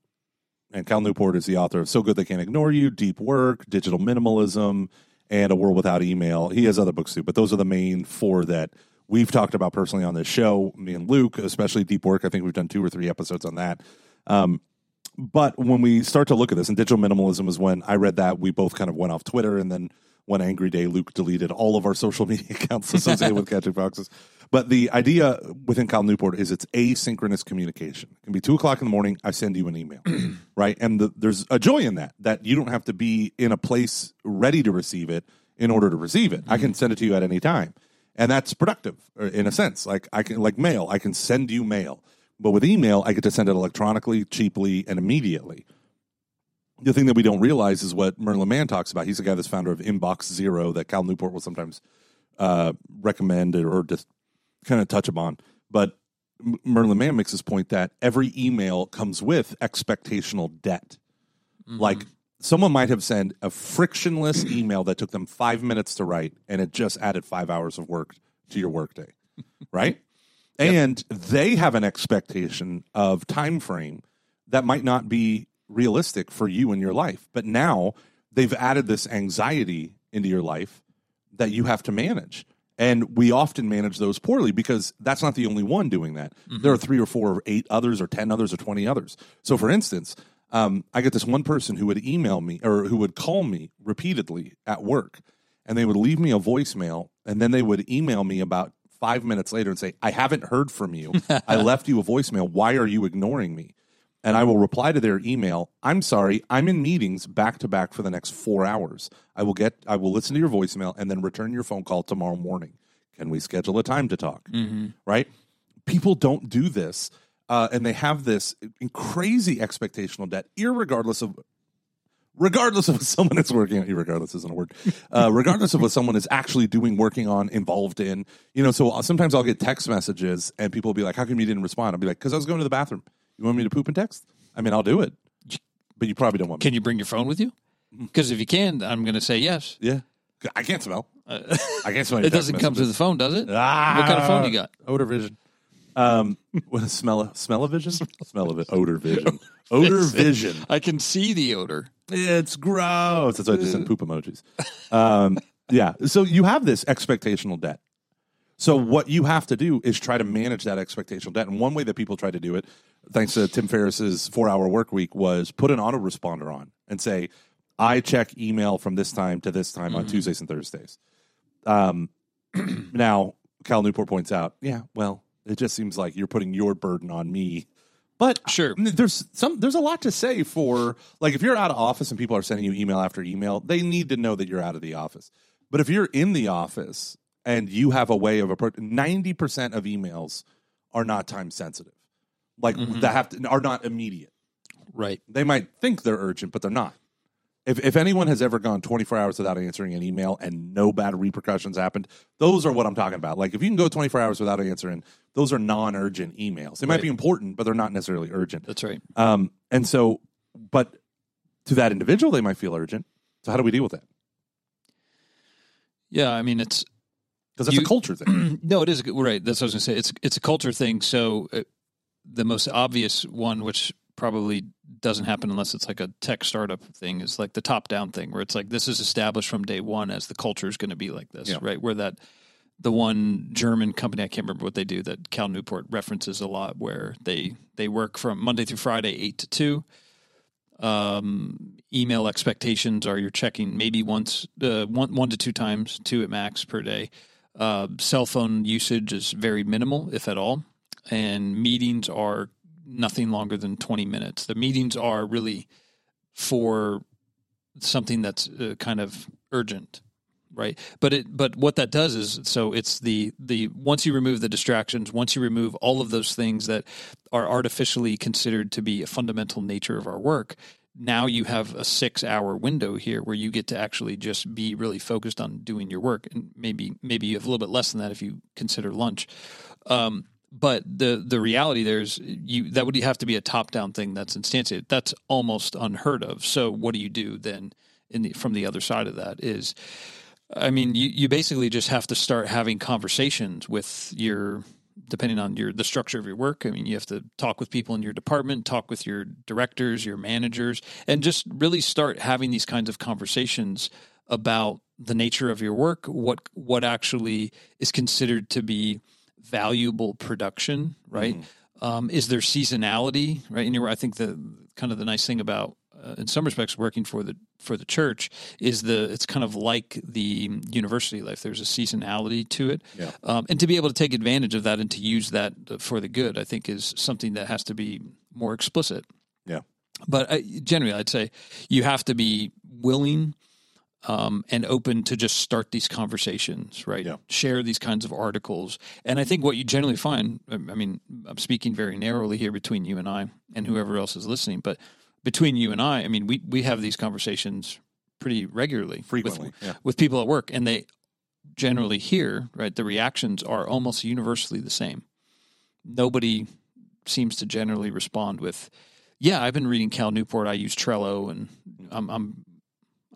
and Cal Newport is the author of So Good They Can't Ignore You, Deep Work, Digital Minimalism, and A World Without Email. He has other books too, but those are the main four that we've talked about personally on this show, me and Luke, especially deep work. I think we've done two or three episodes on that. Um, but when we start to look at this, and digital minimalism is when I read that, we both kind of went off Twitter. And then one angry day, Luke deleted all of our social [LAUGHS] media accounts associated with Catching Foxes. But the idea within Cal Newport is it's asynchronous communication. It can be two o'clock in the morning, I send you an email, [CLEARS THROAT] right? And the, there's a joy in that, that you don't have to be in a place ready to receive it in order to receive it. I mm-hmm. can send it to you at any time and that's productive uh, in a sense. Like I can like mail, I can send you mail, but with email, I get to send it electronically, cheaply, and immediately. The thing that we don't realize is what Merlin Mann talks about. He's the guy that's founder of Inbox Zero that Cal Newport will sometimes uh, recommend or just kind of touch upon. But Merlin Mann makes this point that every email comes with expectational debt. Mm-hmm. Like someone might have sent a frictionless email that took them five minutes to write and it just added five hours of work to your workday [LAUGHS] right yep. and they have an expectation of time frame that might not be realistic for you in your life but now they've added this anxiety into your life that you have to manage and we often manage those poorly because that's not the only one doing that mm-hmm. there are three or four or eight others or ten others or 20 others so for instance um, I get this one person who would email me or who would call me repeatedly at work, and they would leave me a voicemail, and then they would email me about five minutes later and say, "I haven't heard from you. [LAUGHS] I left you a voicemail. Why are you ignoring me?" and I will reply to their email. I'm sorry, I'm in meetings back to back for the next four hours. I will get, I will listen to your voicemail and then return your phone call tomorrow morning. Can we schedule a time to talk? Mm-hmm. Right? People don't do this uh, and they have this crazy expectational debt, regardless of regardless of what someone is working on, regardless isn't a word, [LAUGHS] uh, regardless of what someone is actually doing, working on, involved in, you know, so sometimes I'll get text messages and people will be like, how come you didn't respond? I'll be like, because I was going to the bathroom. You want me to poop and text? I mean, I'll do it, but you probably don't want
me. Can you bring your phone with you? Because mm-hmm. if you can, I'm going to say yes.
Yeah. I can't smell. Uh, I
can't smell. [LAUGHS] it doesn't messages. come through the phone, does it? Ah, what kind of phone you got?
Odor vision. Um, [LAUGHS] what a smell, smell of vision, smell of it, odor vision, [LAUGHS] odor vision.
I can see the odor.
It's gross. That's why I just sent poop emojis. [LAUGHS] Um, yeah. So you have this expectational debt. So what you have to do is try to manage that expectational debt. And one way that people try to do it, thanks to Tim Ferriss's four-hour work week, was put an autoresponder on and say, "I check email from this time to this time on mm-hmm. Tuesdays and Thursdays." Um, [CLEARS THROAT] now, Cal Newport points out, yeah, well, it just seems like you're putting your burden on me. But sure, there's some there's a lot to say for like if you're out of office and people are sending you email after email, they need to know that you're out of the office. But if you're in the office and you have a way of approaching, ninety percent of emails are not time sensitive, like mm-hmm. that have to, are not immediate.
Right?
They might think they're urgent, but they're not. If, if anyone has ever gone 24 hours without answering an email and no bad repercussions happened, those are what I'm talking about. Like if you can go 24 hours without answering, those are non urgent emails. They might be important, but they're not necessarily urgent.
That's right. Um,
and so, but to that individual, they might feel urgent. So how do we deal with that?
Yeah, I mean it's
because that's a culture thing.
[CLEARS THROAT] no, it is right. That's what I was going to say. It's it's a culture thing. So uh, the most obvious one, which probably doesn't happen unless it's like a tech startup thing. It's like the top down thing where it's like this is established from day one as the culture is going to be like this, yeah. right? Where that the one German company I can't remember what they do that Cal Newport references a lot, where they they work from Monday through Friday eight to two. Um, email expectations are you're checking maybe once uh, one one to two times, two at max per day. Uh, cell phone usage is very minimal, if at all, and meetings are nothing longer than 20 minutes. The meetings are really for something that's uh, kind of urgent, right? But it but what that does is so it's the the once you remove the distractions, once you remove all of those things that are artificially considered to be a fundamental nature of our work, now you have a 6-hour window here where you get to actually just be really focused on doing your work and maybe maybe you have a little bit less than that if you consider lunch. Um, but the the reality there's you that would have to be a top down thing that's instantiated. That's almost unheard of. So what do you do then? In the, from the other side of that is, I mean, you you basically just have to start having conversations with your depending on your the structure of your work. I mean, you have to talk with people in your department, talk with your directors, your managers, and just really start having these kinds of conversations about the nature of your work, what what actually is considered to be valuable production, right? Mm-hmm. Um, is there seasonality, right? And I think the kind of the nice thing about, uh, in some respects, working for the for the church is the it's kind of like the university life. There's a seasonality to it, yeah. um, and to be able to take advantage of that and to use that uh, for the good, I think, is something that has to be more explicit.
Yeah.
But I, uh, generally, I'd say you have to be willing um, and open to just start these conversations, right? Yeah. Share these kinds of articles. And I think what you generally find, I mean, I'm speaking very narrowly here between you and I and whoever else is listening, but between you and I, I mean, we, we have these conversations pretty regularly
frequently with, yeah.
with people at work and they generally hear, right? The reactions are almost universally the same. Nobody seems to generally respond with, yeah, I've been reading Cal Newport. I use Trello and I'm, I'm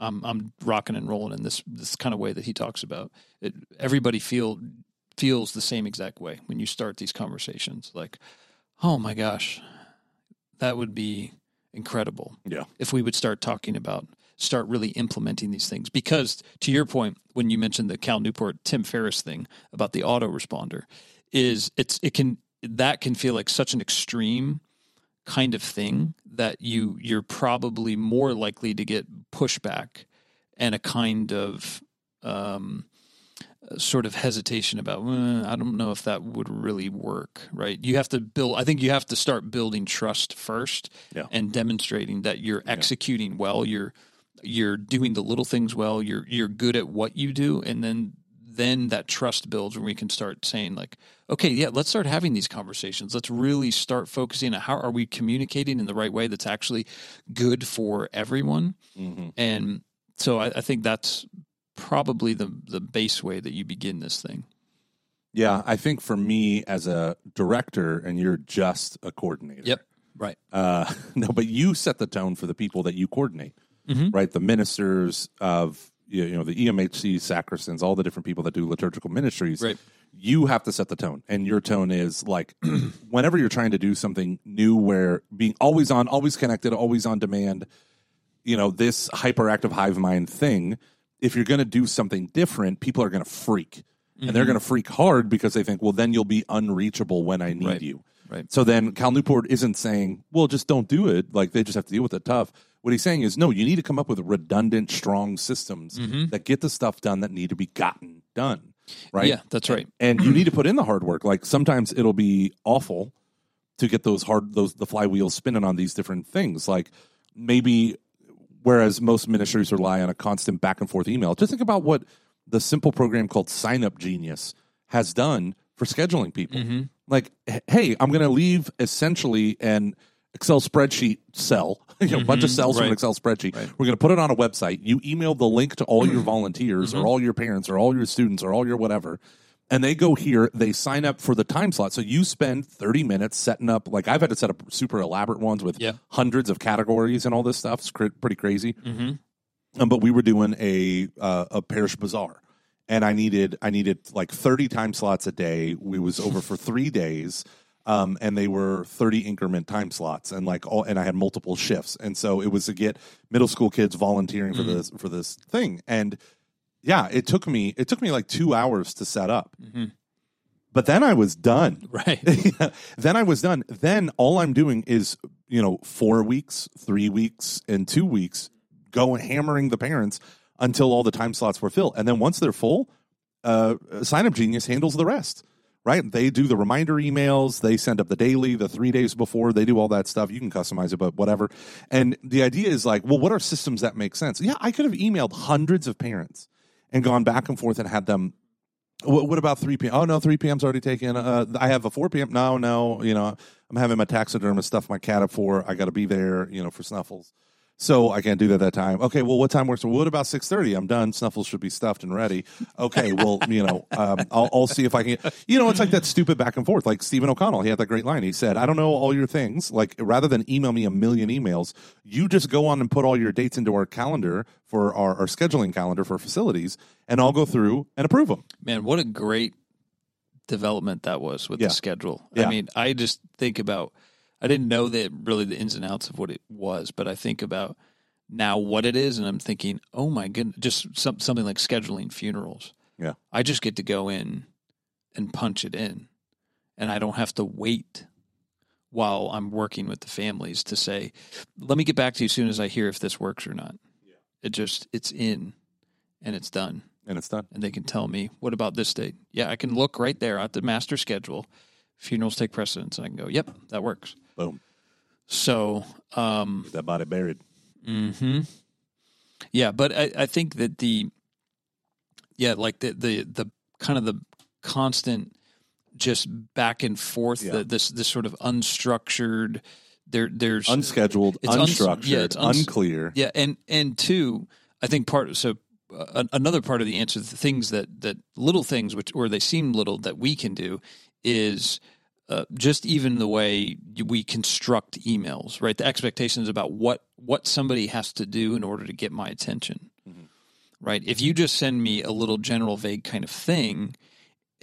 I'm I'm rocking and rolling in this this kind of way that he talks about. It, everybody feel feels the same exact way when you start these conversations. Like, oh my gosh, that would be incredible.
Yeah,
if we would start talking about start really implementing these things because to your point when you mentioned the Cal Newport Tim Ferriss thing about the autoresponder is it's it can that can feel like such an extreme kind of thing that you mm-hmm. you're probably more likely to get pushback and a kind of um, sort of hesitation about I don't know if that would really work, right? You have to build. I think you have to start building trust first yeah. and demonstrating that you're executing yeah. well. You're you're doing the little things well. You're you're good at what you do, and then then that trust builds when we can start saying like okay yeah let's start having these conversations let's really start focusing on how are we communicating in the right way that's actually good for everyone mm-hmm. and so I, I, think that's probably the the base way that you begin this thing
yeah i think for me as a director and you're just a coordinator yep
right uh
[LAUGHS] no but you set the tone for the people that you coordinate mm-hmm. right the ministers of you know the EMHC, sacristans, all the different people that do liturgical ministries. Right. You have to set the tone, and your tone is like [CLEARS THROAT] whenever you're trying to do something new, where being always on, always connected, always on demand. You know this hyperactive hive mind thing. If you're going to do something different, people are going to freak, mm-hmm. and they're mm-hmm. going to freak hard because they think, well, then you'll be unreachable when I need right. you. Right. So then Cal Newport isn't saying, well, just don't do it. Like they just have to deal with it tough. What he's saying is, no, you need to come up with redundant, strong systems mm-hmm. that get the stuff done that need to be gotten done. Right. Yeah,
that's right.
And, you need to put in the hard work. Like sometimes it'll be awful to get those hard, those, the flywheels spinning on these different things. Like maybe, whereas most ministries rely on a constant back and forth email, just think about what the simple program called Sign Up Genius has done for scheduling people. Mm-hmm like hey i'm going to leave essentially an excel spreadsheet cell [LAUGHS] you know, mm-hmm, a bunch of mm-hmm. cells right. from an excel spreadsheet right. we're going to put it on a website you email the link to all your [CLEARS THROAT] volunteers mm-hmm. or all your parents or all your students or all your whatever and they go here they sign up for the time slot so you spend 30 minutes setting up like i've had to set up super elaborate ones with yeah. hundreds of categories and all this stuff it's pretty crazy mm-hmm. um, but we were doing a uh, a parish bazaar and I needed I needed like 30 time slots a day. We was over for three days. Um, and they were 30 increment time slots and like all and I had multiple shifts. And so it was to get middle school kids volunteering for mm-hmm. this for this thing. And yeah, it took me it took me like two hours to set up. Mm-hmm. But then I was done.
[LAUGHS] Right.
[LAUGHS] Then I was done. Then all I'm doing is, you know, four weeks, three weeks, and two weeks, go hammering the parents until all the time slots were filled. And then once they're full, uh, Sign Up Genius handles the rest. Right? They do the reminder emails. They send up the daily, the three days before. They do all that stuff. You can customize it, but whatever. And the idea is like, well, what are systems that make sense? Yeah, I could have emailed hundreds of parents and gone back and forth and had them what, about 3 p.m.? Oh, no, 3 p.m.'s already taken. Uh, I have a 4 p.m. No, no, you know, I'm having my taxidermist stuff my cat up for. I got to be there, you know, for snuffles. So I can't do that that time. Okay, well, what time works? Well, what about six thirty? I'm done. Snuffles should be stuffed and ready. Okay, well, [LAUGHS] you know, um, I'll, I'll, see if I can. You know, it's like that stupid back and forth. Like Stephen O'Connell, he had that great line. He said, "I don't know all your things. Like rather than email me a million emails, you just go on and put all your dates into our calendar for our, our scheduling calendar for facilities, and I'll go through and approve them."
Man, what a great development that was with yeah. the schedule. Yeah. I mean, I just think about I didn't know that really the ins and outs of what it was, but I think about now what it is, and I'm thinking, oh my goodness, just some, something like scheduling funerals.
Yeah,
I just get to go in and punch it in, and I don't have to wait while I'm working with the families to say, let me get back to you as soon as I hear if this works or not. Yeah. It just it's in, and it's done,
and it's done,
and they can tell me what about this date? Yeah, I can look right there at the master schedule funerals take precedence. And I can go, yep, that works.
Boom.
So, um, Get
that body buried.
Hmm. Yeah, but I, I think that the yeah, like the the the kind of the constant just back and forth, yeah. the, this this sort of unstructured. There, there's
unscheduled, it's unstructured, yeah, it's unclear.
Yeah, and and two, I think part so uh, another part of the answer the things that that little things which or they seem little that we can do is uh, just even the way we construct emails, right? The expectations about what what somebody has to do in order to get my attention, mm-hmm. right? If you just send me a little general, vague kind of thing,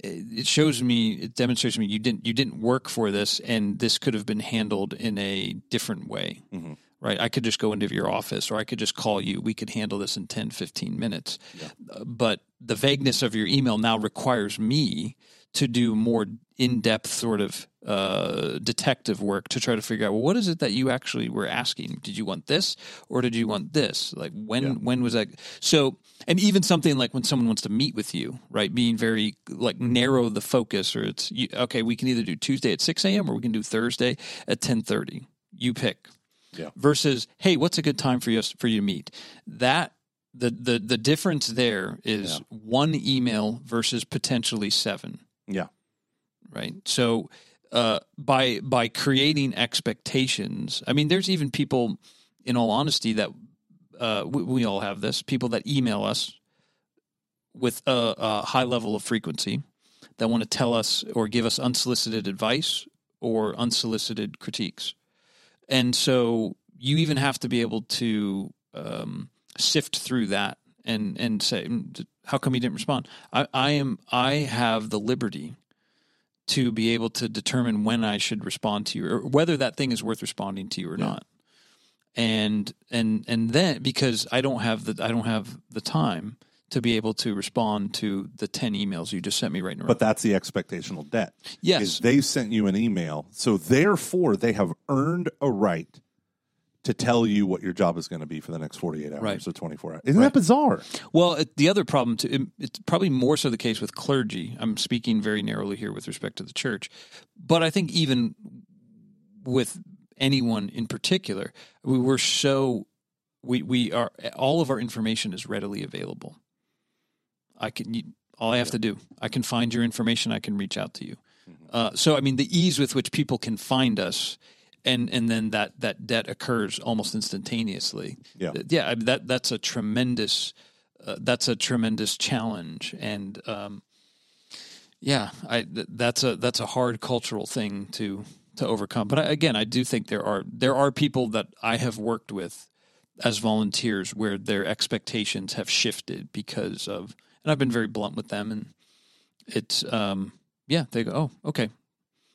it shows me, it demonstrates to me you didn't you didn't work for this, and this could have been handled in a different way, mm-hmm. right? I could just go into your office, or I could just call you. We could handle this in 10, 15 minutes. Yeah. But the vagueness of your email now requires me to do more in-depth sort of uh, detective work to try to figure out well what is it that you actually were asking did you want this or did you want this like when yeah. when was that so and even something like when someone wants to meet with you right being very like narrow the focus or it's you, okay we can either do tuesday at 6 a.m or we can do thursday at 10.30 you pick
yeah.
versus hey what's a good time for you for you to meet that the the, the difference there is yeah. one email versus potentially seven
yeah.
Right. So uh, by by creating expectations, I mean, there's even people, in all honesty, that uh, we, we, all have this. People that email us with a, a high level of frequency that want to tell us or give us unsolicited advice or unsolicited critiques, and so you even have to be able to um, sift through that and and say, mm, "How come you didn't respond?" I, I am I have the liberty to be able to determine when I should respond to you or whether that thing is worth responding to you or yeah. not. And and and then because I don't have the I don't have the time to be able to respond to the 10 emails you just sent me right
now. But that's the expectational debt.
Yes. Is
they've sent you an email. So therefore they have earned a right to tell you what your job is going to be for the next 48 hours right. or 24 hours. Isn't right. that bizarre?
Well, it, the other problem, to, it, it's probably more so the case with clergy. I'm speaking very narrowly here with respect to the church, but I think even with anyone in particular, we were so we we are all of our information is readily available. I can you, all I have yeah. to do I can find your information. I can reach out to you. Mm-hmm. Uh, so I mean, the ease with which people can find us and and then that that debt occurs almost instantaneously. Yeah, yeah. That that's a tremendous uh, that's a tremendous challenge, and um, yeah, I th- that's a that's a hard cultural thing to to overcome. But I, again, I do think there are there are people that I have worked with as volunteers where their expectations have shifted because of, and I've been very blunt with them, and it's um, yeah, they go, oh, okay,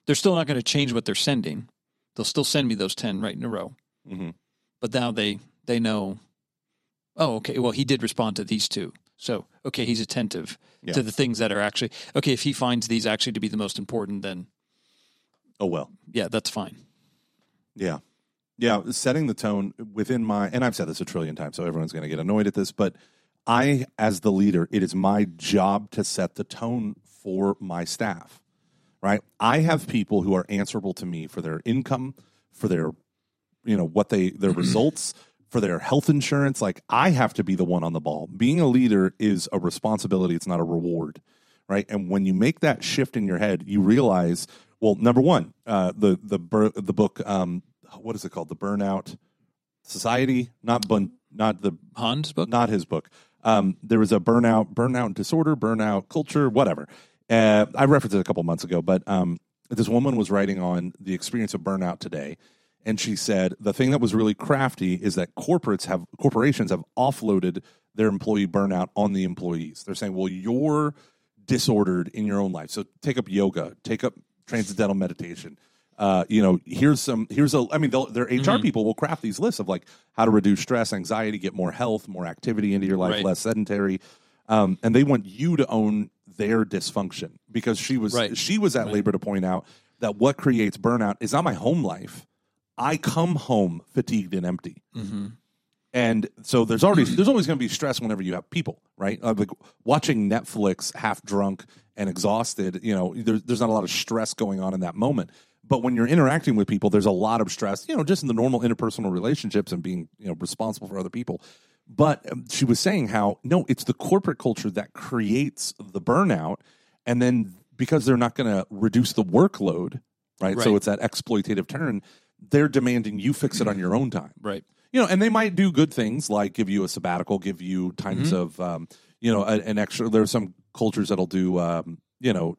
they're still not going to change what they're sending They'll still send me those 10 right in a row. Mm-hmm. But now they, they know, oh, okay, well, he did respond to these two. So, okay, he's attentive yeah. to the things that are actually, okay, if he finds these actually to be the most important, then.
Oh, well.
Yeah, that's fine.
Yeah. Yeah. Setting the tone within my, and I've said this a trillion times, so everyone's going to get annoyed at this, but I, as the leader, it is my job to set the tone for my staff right? I have people who are answerable to me for their income, for their you know what they their [CLEARS THROAT] results, for their health insurance. Like I have to be the one on the ball. Being a leader is a responsibility, it's not a reward, right? And when you make that shift in your head, you realize, well, number one, uh, the the bur- the book um, what is it called? The Burnout Society, not bun- not the
Hans book,
not his book. Um, there was a burnout burnout disorder, burnout culture, whatever uh, I referenced it a couple months ago, but um, this woman was writing on the experience of burnout today, and she said the thing that was really crafty is that corporates have corporations have offloaded their employee burnout on the employees. They're saying, "Well, you're disordered in your own life, so take up yoga, take up transcendental meditation." Uh, you know, here's some, here's a, I mean, their HR mm-hmm. people will craft these lists of like how to reduce stress, anxiety, get more health, more activity into your life, right. less sedentary. Um, and they want you to own their dysfunction because she was right. she was at right. labor to point out that what creates burnout is not my home life. I come home fatigued and empty. Mm-hmm. And so there's already there's always going to be stress whenever you have people, right? Uh, like watching Netflix half drunk and exhausted, you know, there's, there's not a lot of stress going on in that moment. But when you're interacting with people, there's a lot of stress, you know, just in the normal interpersonal relationships and being, you know, responsible for other people. But um, she was saying how, no, it's the corporate culture that creates the burnout. And then because they're not going to reduce the workload, right? right? So it's that exploitative turn. They're demanding you fix it on your own time.
Right.
You know, and they might do good things like give you a sabbatical, give you times mm-hmm. of, um, you know, an extra. There are some cultures that'll do, um, you know,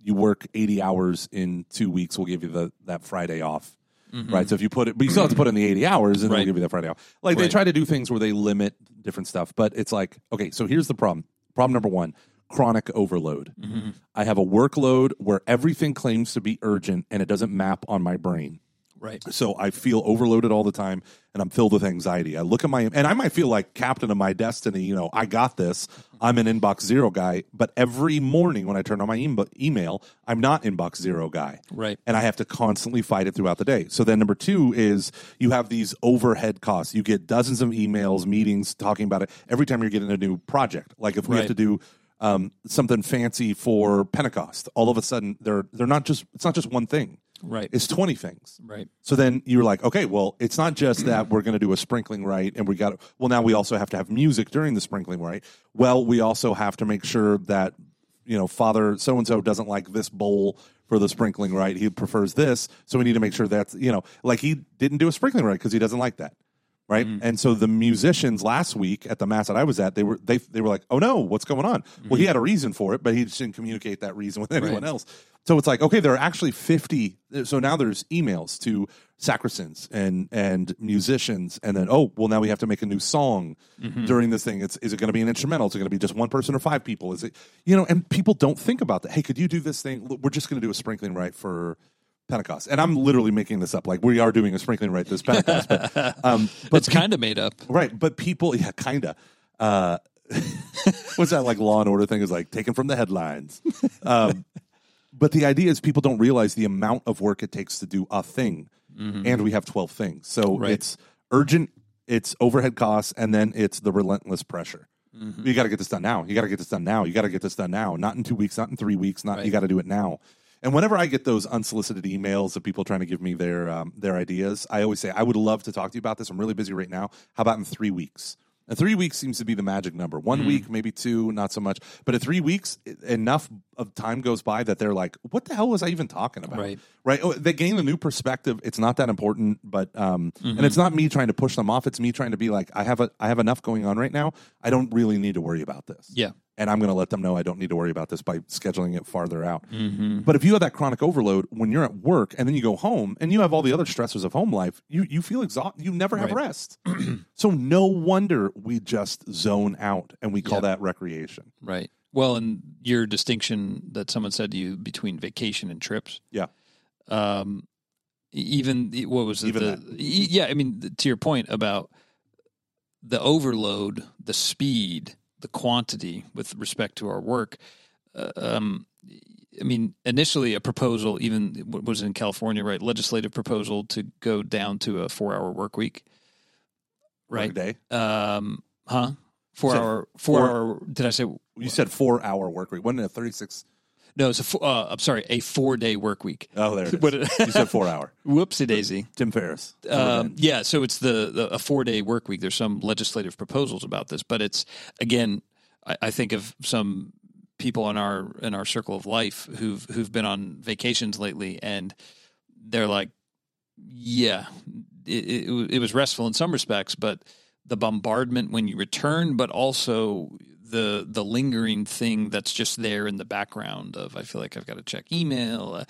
you work 80 hours in two weeks, we'll give you the, that Friday off Mm-hmm. right? So if you put it, but you still have to put in the 80 hours and right. they'll give you that Friday off. Like they try to do things where they limit different stuff, but it's like, okay, so here's the problem. Problem number one chronic overload. Mm-hmm. I have a workload where everything claims to be urgent and it doesn't map on my brain.
Right.
So I feel overloaded all the time and I'm filled with anxiety. I look at my, and I might feel like captain of my destiny. You know, I got this. Mm-hmm. I'm an inbox zero guy. But every morning when I turn on my email, I'm not inbox zero guy.
Right.
And I have to constantly fight it throughout the day. So then number two is you have these overhead costs. You get dozens of emails, meetings talking about it every time you're getting a new project. Like if we right. have to do, um, something fancy for Pentecost. All of a sudden, they're they're not just it's not just one thing.
Right.
It's 20 things.
Right.
So then you're like, okay, well, it's not just that we're going to do a sprinkling rite and we got well now we also have to have music during the sprinkling right. Well, we also have to make sure that you know, father so and so doesn't like this bowl for the sprinkling right. He prefers this, so we need to make sure that's, you know, like he didn't do a sprinkling rite because he doesn't like that. Right? Mm-hmm. And so the musicians last week at the mass that I was at, they were they they were like, "Oh no, what's going on?" Mm-hmm. Well, he mm-hmm. had a reason for it, but he just didn't communicate that reason with [LAUGHS] anyone right. else. So it's like, okay, there are actually 50. So now there's emails to sacristans and and musicians, and then oh, well, now we have to make a new song mm-hmm. during this thing. It's is it going to be an instrumental? Is it going to be just one person or five people? Is it you know? And people don't think about that. Hey, could you do this thing? We're just going to do a sprinkling rite for Pentecost, and I'm literally making this up. Like we are doing a sprinkling rite this Pentecost, but,
[LAUGHS] um, but it's pe- kind of made up,
right? But people, yeah, kind of. Uh, [LAUGHS] what's that like Law and Order thing? Is like taken from the headlines. Um, but the idea is people don't realize the amount of work it takes to do a thing. Mm-hmm. And we have 12 things. So right. it's urgent, it's overhead costs, and then it's the relentless pressure. Mm-hmm. You got to get this done now. You got to get this done now. You got to get this done now. Not in two weeks, not in three weeks, not right. you got to do it now. And whenever I get those unsolicited emails of people trying to give me their um, their ideas, I always say, "I would love to talk to you about this. I'm really busy right now. How about in three weeks?" And three weeks seems to be the magic number. One mm-hmm. week, maybe two, not so much. But at three weeks, enough of time goes by that they're like, "What the hell was I even talking about?" Right? Right? Oh, they gain a new perspective. It's not that important, but um, mm-hmm. and it's not me trying to push them off. It's me trying to be like, "I have a, I have enough going on right now. I don't really need to worry about this."
Yeah
and I'm going to let them know I don't need to worry about this by scheduling it farther out. Mm-hmm. But if you have that chronic overload when you're at work and then you go home and you have all the other stressors of home life, you you feel exhausted. You never have right. rest. [CLEARS THROAT] so no wonder we just zone out and we call yep. that recreation.
Right. Well, and your distinction that someone said to you between vacation and trips.
Yeah. Um,
even what was it? Even the, yeah, I mean, to your point about the overload, the speed the quantity with respect to our work. Uh, um, I mean, initially a proposal, even what was in California, right? Legislative proposal to go down to a four-hour work week,
right? Work day, um,
huh? Four-hour, four-hour. Did I say
you said four-hour work week? Wasn't it a thirty-six? 36-
no, it's a four, uh, I'm sorry, a four day work week.
Oh, there it is. [LAUGHS] you said four hour.
[LAUGHS] Whoopsie daisy.
Tim Ferriss. Um,
yeah, so it's the, the a four day work week. There's some legislative proposals about this, but it's again, I, I think of some people in our in our circle of life who've who've been on vacations lately, and they're like, yeah, it, it, it was restful in some respects, but the bombardment when you return, but also the the lingering thing that's just there in the background of I feel like I've got to check email. Uh,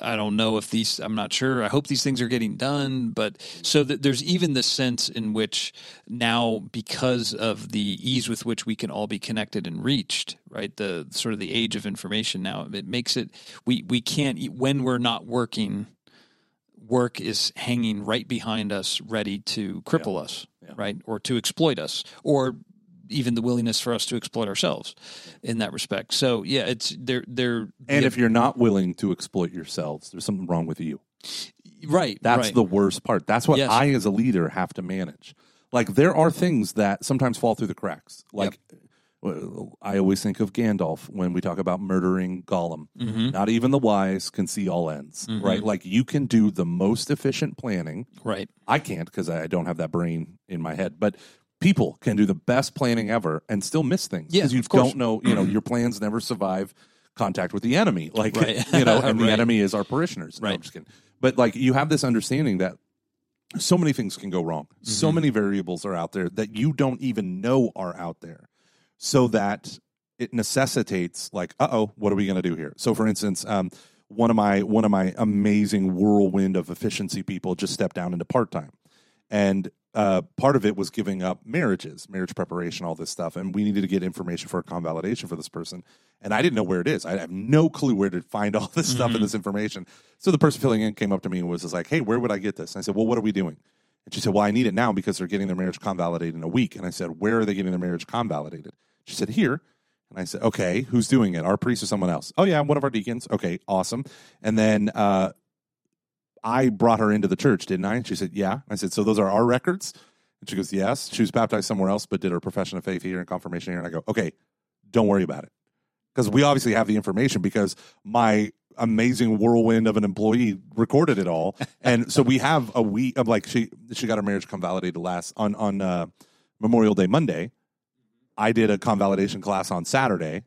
I don't know if these I'm not sure. I hope these things are getting done, but so that there's even the sense in which now because of the ease with which we can all be connected and reached, right? The sort of the age of information now it makes it we we can't when we're not working work is hanging right behind us ready to cripple yeah. us yeah. right or to exploit us or even the willingness for us to exploit ourselves in that respect. So yeah, it's they're they're
and
yeah.
if you're not willing to exploit yourselves, there's something wrong with you.
Right.
That's
right.
the worst part. That's what yes. I as a leader have to manage. Like there are things that sometimes fall through the cracks. Like yep. Uh, I always think of Gandalf when we talk about murdering Gollum. Mm-hmm. Not even the wise can see all ends, mm-hmm. right? Like you can do the most efficient planning.
Right.
I can't because I don't have that brain in my head. But people can do the best planning ever and still miss things because yeah, you don't know you know your plans never survive contact with the enemy like right. [LAUGHS] you know and [LAUGHS] right. the enemy is our parishioners
right no, I'm just
kidding. but like you have this understanding that so many things can go wrong mm-hmm. so many variables are out there that you don't even know are out there so that it necessitates like uh-oh what are we going to do here so for instance um, one of my one of my amazing whirlwind of efficiency people just stepped down into part-time and uh, part of it was giving up marriages, marriage preparation, all this stuff. And we needed to get information for a convalidation for this person. And I didn't know where it is. I have no clue where to find all this mm-hmm. stuff and mm-hmm. this information. So the person filling in came up to me and was like, hey, where would I get this? And I said, well, what are we doing? And she said, well, I need it now because they're getting their marriage convalidated in a week. And I said, where are they getting their marriage convalidated? She said, here. And I said, okay, who's doing it? Our priest or someone else? Oh, yeah, one of our deacons. Okay, awesome. And then uh, I brought her into the church, didn't I? And she said, Yeah. I said, So those are our records? And she goes, Yes. She was baptized somewhere else, but did her profession of faith here and confirmation here. And I go, Okay, don't worry about it. Because we obviously have the information because my amazing whirlwind of an employee recorded it all. [LAUGHS] and so we have a week of like she she got her marriage convalidated last on on uh, Memorial Day Monday. I did a convalidation class on Saturday,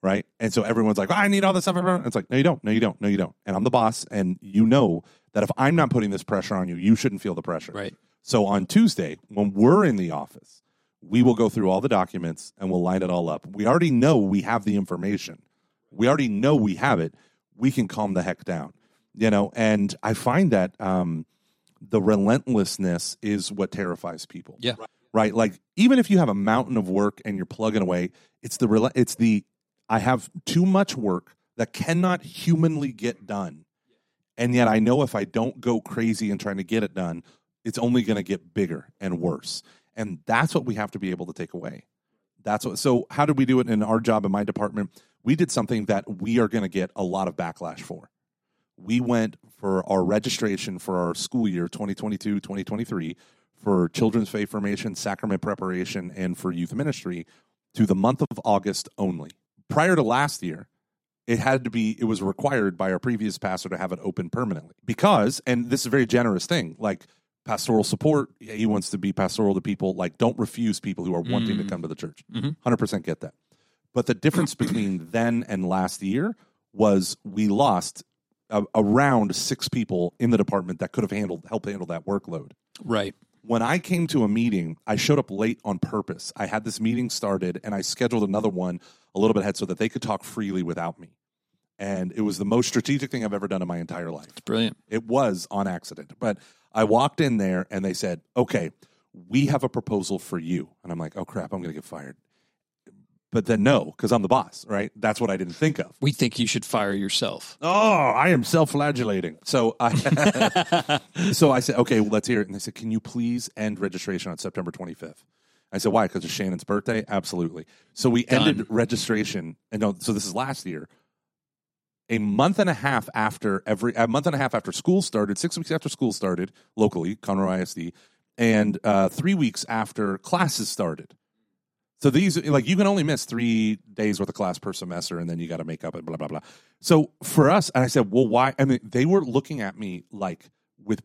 right? And so everyone's like, oh, I need all this stuff. It's like, no, you don't. No, you don't. No, you don't. And I'm the boss, and you know that if I'm not putting this pressure on you, you shouldn't feel the pressure.
Right.
So on Tuesday, when we're in the office, we will go through all the documents and we'll line it all up. We already know we have the information. We already know we have it. We can calm the heck down, you know. And I find that um, the relentlessness is what terrifies people.
Yeah. Right?
right. Like even if you have a mountain of work and you're plugging away, it's the it's the I have too much work that cannot humanly get done and yet I know if I don't go crazy and trying to get it done, it's only going to get bigger and worse. And that's what we have to be able to take away. That's what. So, how did we do it in our job in my department? We did something that we are going to get a lot of backlash for. We went for our registration for our school year 2022 2023 for children's faith formation, sacrament preparation, and for youth ministry to the month of August only. Prior to last year, it had to be it was required by our previous pastor to have it open permanently because and this is a very generous thing like pastoral support he wants to be pastoral to people like don't refuse people who are wanting to mm-hmm. come to the church mm-hmm. 100% get that but the difference between [CLEARS THROAT] then and last year was we lost a, around six people in the department that could have handled helped handle that workload
right
when I came to a meeting, I showed up late on purpose. I had this meeting started and I scheduled another one a little bit ahead so that they could talk freely without me. And it was the most strategic thing I've ever done in my entire life.
It's brilliant.
It was on accident. But I walked in there and they said, okay, we have a proposal for you. And I'm like, oh crap, I'm going to get fired. But then no, because I'm the boss, right? That's what I didn't think of.
We think you should fire yourself.
Oh, I am self-flagellating. So I, [LAUGHS] [LAUGHS] so I said, okay, well, let's hear it. And they said, can you please end registration on September 25th? I said, why? Because it's Shannon's birthday? Absolutely. So we Done. ended registration. And no, so this is last year. A month and a half after every a month and a half after school started, six weeks after school started locally, Conroe ISD, and uh, three weeks after classes started. So these like you can only miss three days worth of class per semester, and then you got to make up and blah blah blah. So for us, and I said, well, why? I mean, they were looking at me like with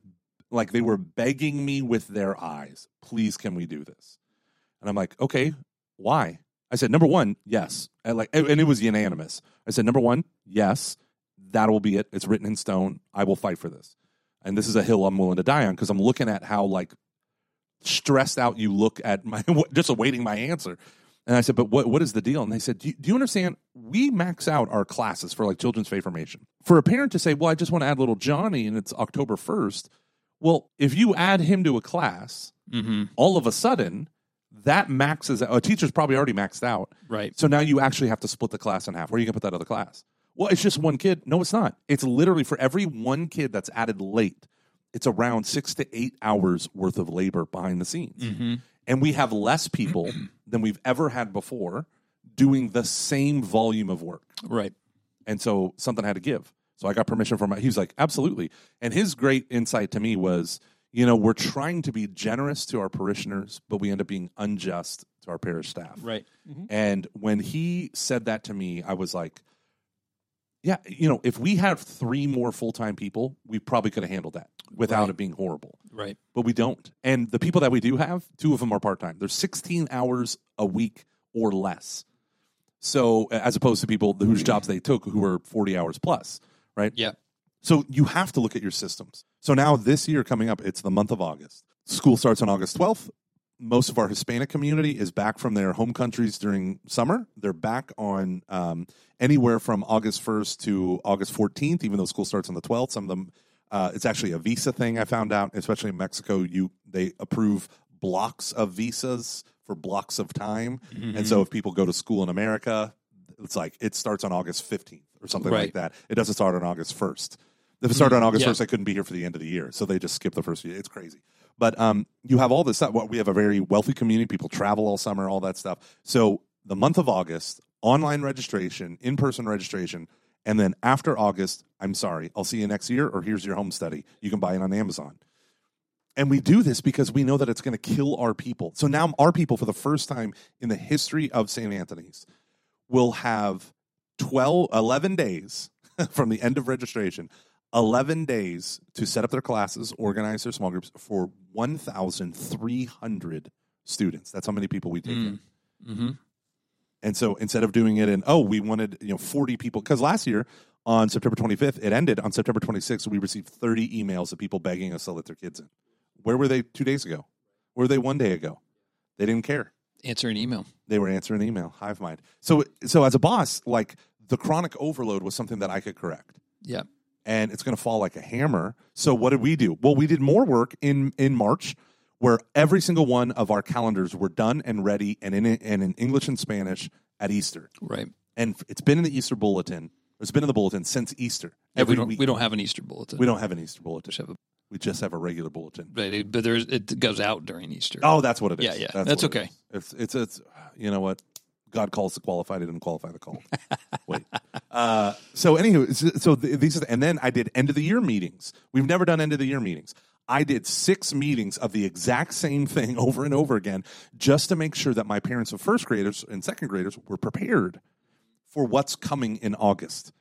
like they were begging me with their eyes, please, can we do this? And I'm like, okay, why? I said, number one, yes. And like, and it was unanimous. I said, number one, yes, that will be it. It's written in stone. I will fight for this. And this is a hill I'm willing to die on because I'm looking at how like stressed out you look at my [LAUGHS] just awaiting my answer. And I said, but what, what is the deal? And they said, do you, do you understand? We max out our classes for like children's faith formation. For a parent to say, well, I just want to add little Johnny and it's October 1st. Well, if you add him to a class, mm-hmm. all of a sudden that maxes out. A teacher's probably already maxed out.
Right.
So now you actually have to split the class in half. Where are you going to put that other class? Well, it's just one kid. No, it's not. It's literally for every one kid that's added late, it's around six to eight hours worth of labor behind the scenes. Mm-hmm. And we have less people [CLEARS THROAT] than we've ever had before doing the same volume of work.
Right.
And so something had to give. So I got permission from my, he was like, absolutely. And his great insight to me was, you know, we're trying to be generous to our parishioners, but we end up being unjust to our parish staff.
Right. Mm-hmm.
And when he said that to me, I was like, yeah, you know, if we had three more full time people, we probably could have handled that without right. it being horrible.
Right.
But we don't. And the people that we do have, two of them are part time. They're 16 hours a week or less. So, as opposed to people whose jobs they took who were 40 hours plus, right?
Yeah.
So, you have to look at your systems. So now this year coming up, it's the month of August. School starts on August 12th. Most of our Hispanic community is back from their home countries during summer. They're back on um, anywhere from August 1st to August 14th, even though school starts on the 12th. Some of them, uh, it's actually a visa thing I found out, especially in Mexico. You They approve blocks of visas for blocks of time. Mm-hmm. And so mm-hmm. if people go to school in America, it's like it starts on August 15th or something right. like that. It doesn't start on August 1st. If it started on mm-hmm. August Yeah. 1st, I couldn't be here for the end of the year. So they just skip the first year. It's crazy. But um, you have all this stuff. We have a very wealthy community. People travel all summer, all that stuff. So the month of August, online registration, in person registration. And then after August, I'm sorry, I'll see you next year, or here's your home study. You can buy it on Amazon. And we do this because we know that it's going to kill our people. So now our people, for the first time in the history of St. Anthony's, will have 12, 11 days [LAUGHS] from the end of registration 11 days to set up their classes, organize their small groups for 1,300 students. That's how many people we take mm. in. Mm-hmm. And so instead of doing it in, oh, we wanted, you know, 40 people, because last year on September 25th, it ended on September 26th, we received 30 emails of people begging us to let their kids in. Where were they two days ago? Where were they one day ago? They didn't care.
Answer an email.
They were answering email, hive mind. So, so as a boss, like the chronic overload was something that I could correct.
Yeah
and it's going to fall like a hammer. So what did we do? Well, we did more work in in March where every single one of our calendars were done and ready and in and in English and Spanish at Easter.
Right.
And it's been in the Easter bulletin. It's been in the bulletin since Easter.
Yeah, every we don't, week. we don't have an Easter bulletin.
We don't have an Easter bulletin. We just have a, just have a regular bulletin. But, it,
but there's it goes out during Easter.
Oh, that's what it is.
Yeah, yeah. That's, that's okay.
It's, it's it's you know what? God calls the qualified, it did qualify the call. [LAUGHS] Wait. Uh, so, anywho, so, so these, and then I did end of the year meetings. We've never done end of the year meetings. I did six meetings of the exact same thing [LAUGHS] over and over again just to make sure that my parents of first graders and second graders were prepared for what's coming in August.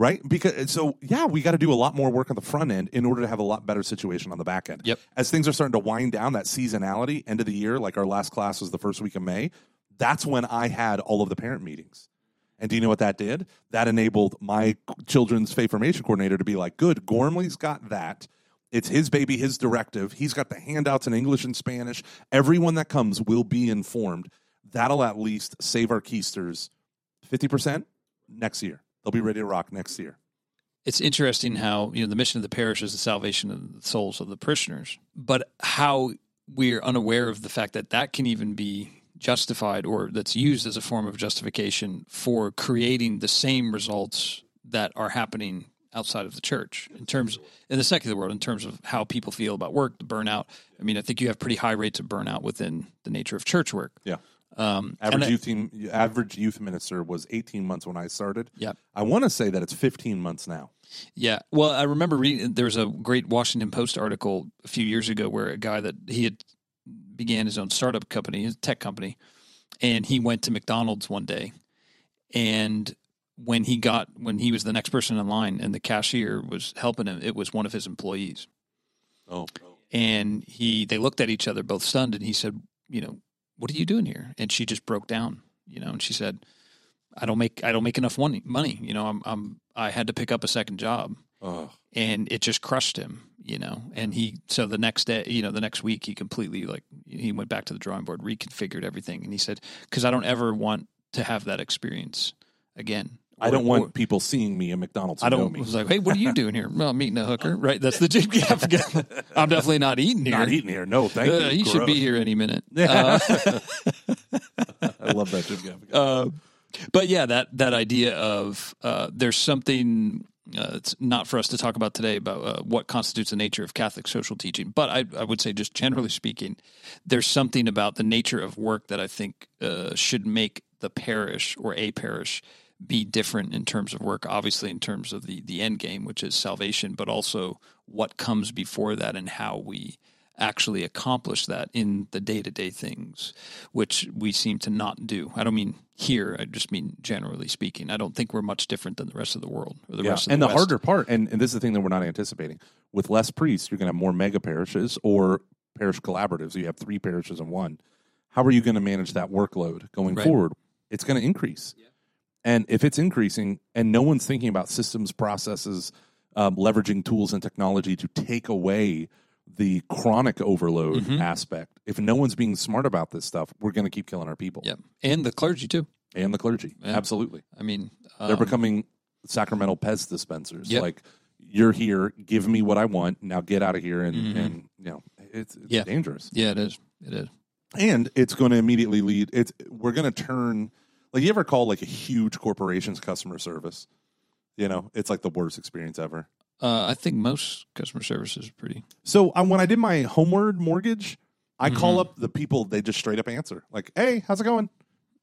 Right? Because uh, so yeah, we got to do a lot more work on the front end in order to have a lot better situation on the back end.
Yep.
As things are starting to wind down, that seasonality, end of the year, like our last class was the first week of May that's when I had all of the parent meetings. And do you know what that did? That enabled my children's faith formation coordinator to be like, good, Gormley's got that. It's his baby, his directive. He's got the handouts in English and Spanish. Everyone that comes will be informed. That'll at least save our keisters 50% next year. They'll be ready to rock next year
it's interesting how you know the mission of the parish is the salvation of the souls of the parishioners, but how we're unaware of the fact that that can even be justified or that's used as a form of justification for creating the same results that are happening outside of the church in terms in the secular world in terms of how people feel about work the burnout i mean i think you have pretty high rates of burnout within the nature of church work
yeah um, average youth I, average youth minister was 18 months when I started.
Yeah,
I want to say that it's 15 months now.
Yeah, well, I remember reading. There was a great Washington Post article a few years ago where a guy that he had began his own startup company, his tech company, and he went to McDonald's one day, and when he got when he was the next person in line and the cashier was helping him, it was one of his employees. Oh. And he they looked at each other both stunned and he said, you know, what are you doing here? And she just broke down, you know, and she said, I don't make I don't make enough money. You know, I'm, I'm I had to pick up a second job Ugh. and it just crushed him, you know. And he so the next day, you know, the next week he completely like he went back to the drawing board, reconfigured everything, and he said, "Because I don't ever want to have that experience again."
I don't want people seeing me at McDonald's.
I don't.
Know
was like, hey, what are you doing here? well, I'm a hooker, [LAUGHS] right? That's the jig. [LAUGHS] I'm definitely not eating here.
Not eating here. No, thank uh, you.
He Gross. should be here any minute. [LAUGHS]
Uh, I love that jig. Uh,
but yeah, that that idea of uh, there's something uh, it's not for us to talk about today about uh, what constitutes the nature of Catholic social teaching, but I, I, would say, just generally speaking, there's something about the nature of work that I think uh, should make the parish or a parish be different in terms of work. Obviously, in terms of the the end game, which is salvation, but also what comes before that and how we actually accomplish that in the day to day things, which we seem to not do. I don't mean here, I just mean generally speaking. I don't think we're much different than the rest of the world
or the yeah. rest
of and the,
the harder part, and, and this is the thing that we're not anticipating with less priests, you're going to have more mega parishes or parish collaboratives. You have three parishes in one. How are you going to manage that workload going right. forward? It's going to increase. Yeah. And if it's increasing and no one's thinking about systems, processes, um, leveraging tools and technology to take away the chronic overload mm-hmm. aspect. If no one's being smart about this stuff, we're going to keep killing our people.
Yeah, and the clergy too,
and the clergy.
Yeah.
Absolutely.
I mean,
um, they're becoming sacramental Pez dispensers. Yep. Like you're here, give me what I want. Now get out of here, and mm-hmm. and you know it's, it's yeah. dangerous.
Yeah, it is. It is.
And it's going to immediately lead. It's we're going to turn. Like you ever call like a huge corporation's customer service? You know, it's like the worst experience ever.
Uh, I think most customer service is pretty.
So um, when I did my homeward mortgage, I mm-hmm. call up the people. They just straight up answer like, "Hey, how's it going?"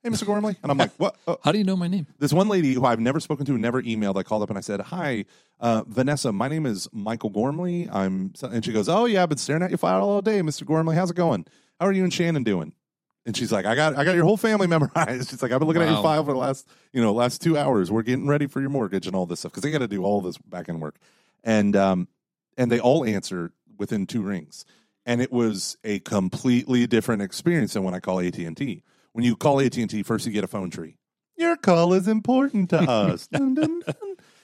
Hey, Mr. Gormley, and I'm like, "What? Uh,
[LAUGHS] How do you know my name?"
This one lady who I've never spoken to, never emailed. I called up and I said, "Hi, uh, Vanessa. My name is Michael Gormley. I'm," and she goes, "Oh yeah, I've been staring at your file all day, Mr. Gormley. How's it going? How are you and Shannon doing?" And she's like, I got I got your whole family [LAUGHS] memorized. She's like, I've been looking wow. at your file for the last, you know, last two hours. We're getting ready for your mortgage and all this stuff. Cause they gotta do all this back end work and um, and they all answer within two rings. And it was a completely different experience than when I call AT and T. When you call AT and T, first you get a phone tree. Your call is important to us. [LAUGHS] dun, dun, dun.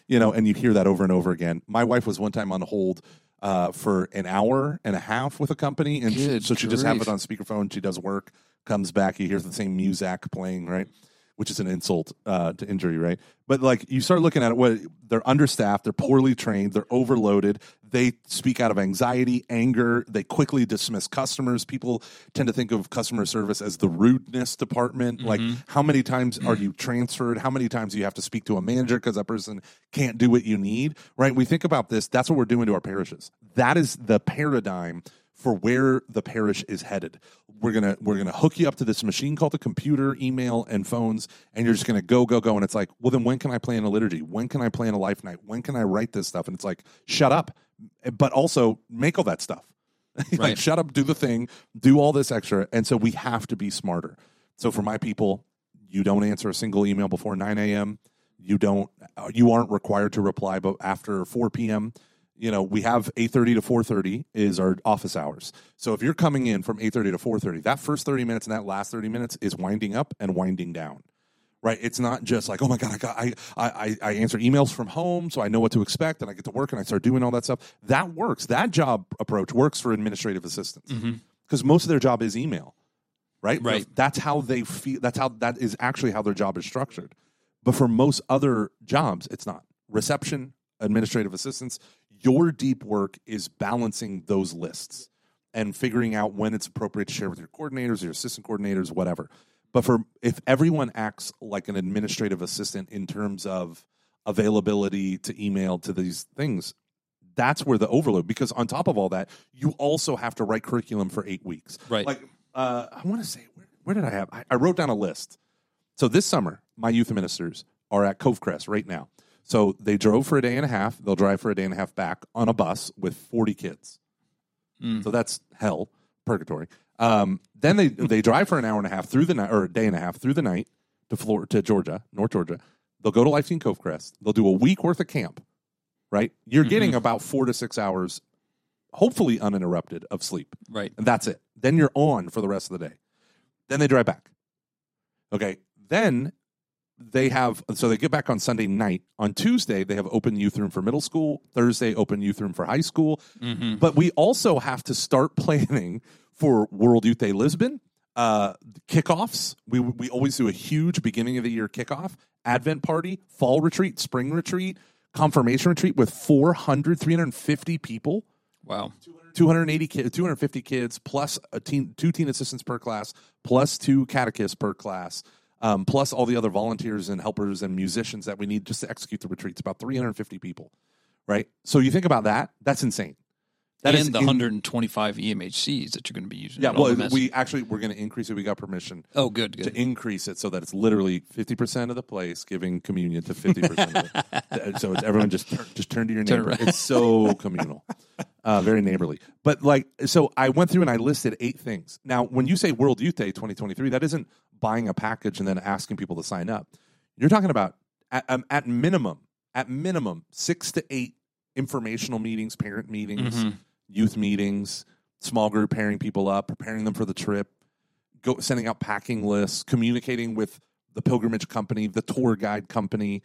You know, and you hear that over and over again. My wife was one time on hold uh, for an hour and a half with a company, and so she grief. just happened on speakerphone. She does work, comes back, you hear the same music playing, right? which is an insult uh, to injury, right? But like you start looking at it, what they're understaffed, they're poorly trained, they're overloaded. They speak out of anxiety, anger. They quickly dismiss customers. People tend to think of customer service as the rudeness department. Mm-hmm. Like, how many times are you transferred? How many times do you have to speak to a manager because that person can't do what you need? Right? We think about this. That's what we're doing to our parishes. That is the paradigm for where the parish is headed. We're gonna we're gonna hook you up to this machine called the computer, email, and phones, and you're just gonna go go go. And it's like, well, then when can I plan a liturgy? When can I plan a life night? When can I write this stuff? And it's like, shut up, but also make all that stuff. [LAUGHS] like, right. shut up, do the thing, do all this extra. And so we have to be smarter. So for my people, you don't answer a single email before 9 a.m. You don't. Uh, you aren't required to reply, but after 4 p.m you know we have 8.30 to 4.30 is our office hours so if you're coming in from 8.30 to 4.30 that first 30 minutes and that last 30 minutes is winding up and winding down right it's not just like oh my god i got I, I i answer emails from home so i know what to expect and i get to work and i start doing all that stuff that works that job approach works for administrative assistants because mm-hmm. most of their job is email right
right
that's how they feel that's how that is actually how their job is structured but for most other jobs it's not reception administrative assistants your deep work is balancing those lists and figuring out when it's appropriate to share with your coordinators, your assistant coordinators, whatever. But for if everyone acts like an administrative assistant in terms of availability to email to these things, that's where the overload. Because on top of all that, you also have to write curriculum for eight weeks.
Right.
Like uh, I want to say, where, where, did I have? I, I wrote down a list. So this summer, my youth ministers are at Covecrest right now. So they drove for a day and a half. They'll drive for a day and a half back on a bus with 40 kids. Mm. So that's hell, purgatory. Um, then they [LAUGHS] they drive for an hour and a half through the night or a day and a half through the night to Florida to Georgia, North Georgia. They'll go to Life Teen Covecrest. They'll do a week worth of camp. Right, you're mm-hmm. getting about four to six hours, hopefully uninterrupted of sleep.
Right,
and that's it. Then you're on for the rest of the day. Then they drive back. Okay, then they have so they get back on Sunday night. On Tuesday, they have open youth room for middle school. Thursday, open youth room for high school. Mm-hmm. But we also have to start planning for World Youth Day Lisbon uh, kickoffs. We we always do a huge beginning of the year kickoff, Advent party, fall retreat, spring retreat, confirmation retreat with 400, 350 people.
Wow.
280 kids, 250 kids plus a teen, two teen assistants per class, plus two catechists per class um, plus all the other volunteers and helpers and musicians that we need just to execute the retreats about 350 people, right? So you think about that, that's insane.
That and is the in- 125 EMHCs that you're going to be using.
Yeah, well, we actually we're going to increase it. We got permission.
Oh, good,
good. To increase it so that it's literally 50 percent of the place giving communion to 50 percent. [LAUGHS] So it's everyone just turn, just turn to your neighbor. It's so communal, uh, very neighborly. But like, so I went through and I listed eight things. Now, when you say World Youth Day 2023, that isn't buying a package and then asking people to sign up. You're talking about at, um, at minimum, at minimum six to eight informational meetings, parent meetings. Mm-hmm youth meetings, small group pairing people up, preparing them for the trip, go sending out packing lists, communicating with the pilgrimage company, the tour guide company,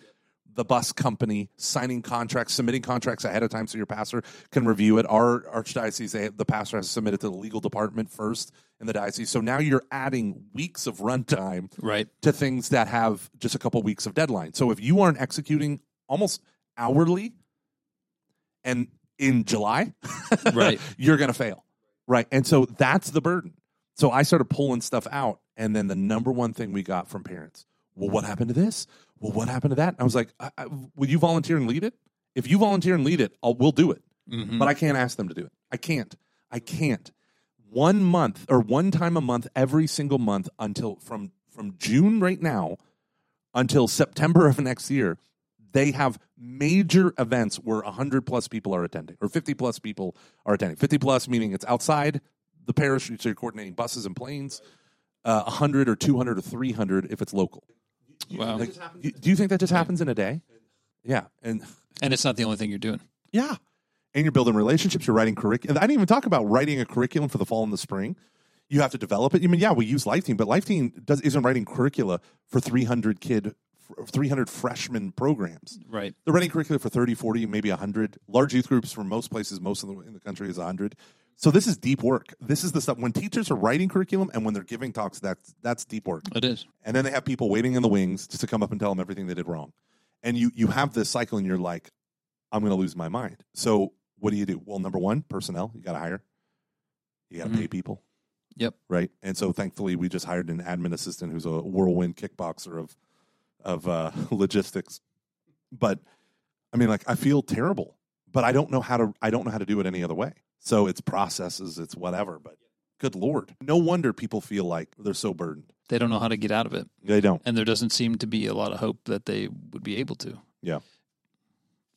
the bus company, signing contracts, submitting contracts ahead of time so your pastor can review it. Our archdiocese, they, the pastor has to submit it to the legal department first in the diocese. So now you're adding weeks of runtime
right.
to things that have just a couple weeks of deadline. So if you aren't executing almost hourly, and in July, right, [LAUGHS] you're going to fail. Right. And so that's the burden. So I started pulling stuff out. And then the number one thing we got from parents well, what happened to this? Well, what happened to that? And I was like, I, I, will you volunteer and lead it? If you volunteer and lead it, I'll, we'll do it. Mm-hmm. But I can't ask them to do it. I can't. I can't. One month or one time a month, every single month until from from June right now until September [LAUGHS] of next year, they have major events where 100 plus people are attending or 50 plus people are attending 50 plus meaning it's outside the parish so you're coordinating buses and planes uh, 100 or 200 or 300 if it's local wow. Like, do you think that just happens in a day yeah and
and it's not the only thing you're doing
yeah and you're building relationships you're writing curriculum i didn't even talk about writing a curriculum for the fall and the spring you have to develop it. I mean, yeah, we use Team, but Team does isn't writing curricula for 300 kid 300 freshman programs.
Right.
The running curriculum for 30, 40, maybe 100. Large youth groups for most places, most of the, in the country is 100. So this is deep work. This is the stuff when teachers are writing curriculum and when they're giving talks, that's that's deep work.
It is.
And then they have people waiting in the wings just to come up and tell them everything they did wrong. And you you have this cycle and you're like, I'm gonna lose my mind. So what do you do? Well, number one, personnel, you gotta hire. You gotta mm-hmm. pay people.
Yep.
Right. And so thankfully we just hired an admin assistant who's a whirlwind kickboxer of of uh, [LAUGHS] logistics. But I mean, like I feel terrible, but I don't know how to. I don't know how to do it any other way. So it's processes, it's whatever. But good lord, no wonder people feel like they're so burdened.
They don't know how to get out of it.
They don't,
and there doesn't seem to be a lot of hope that they would be able to.
Yeah.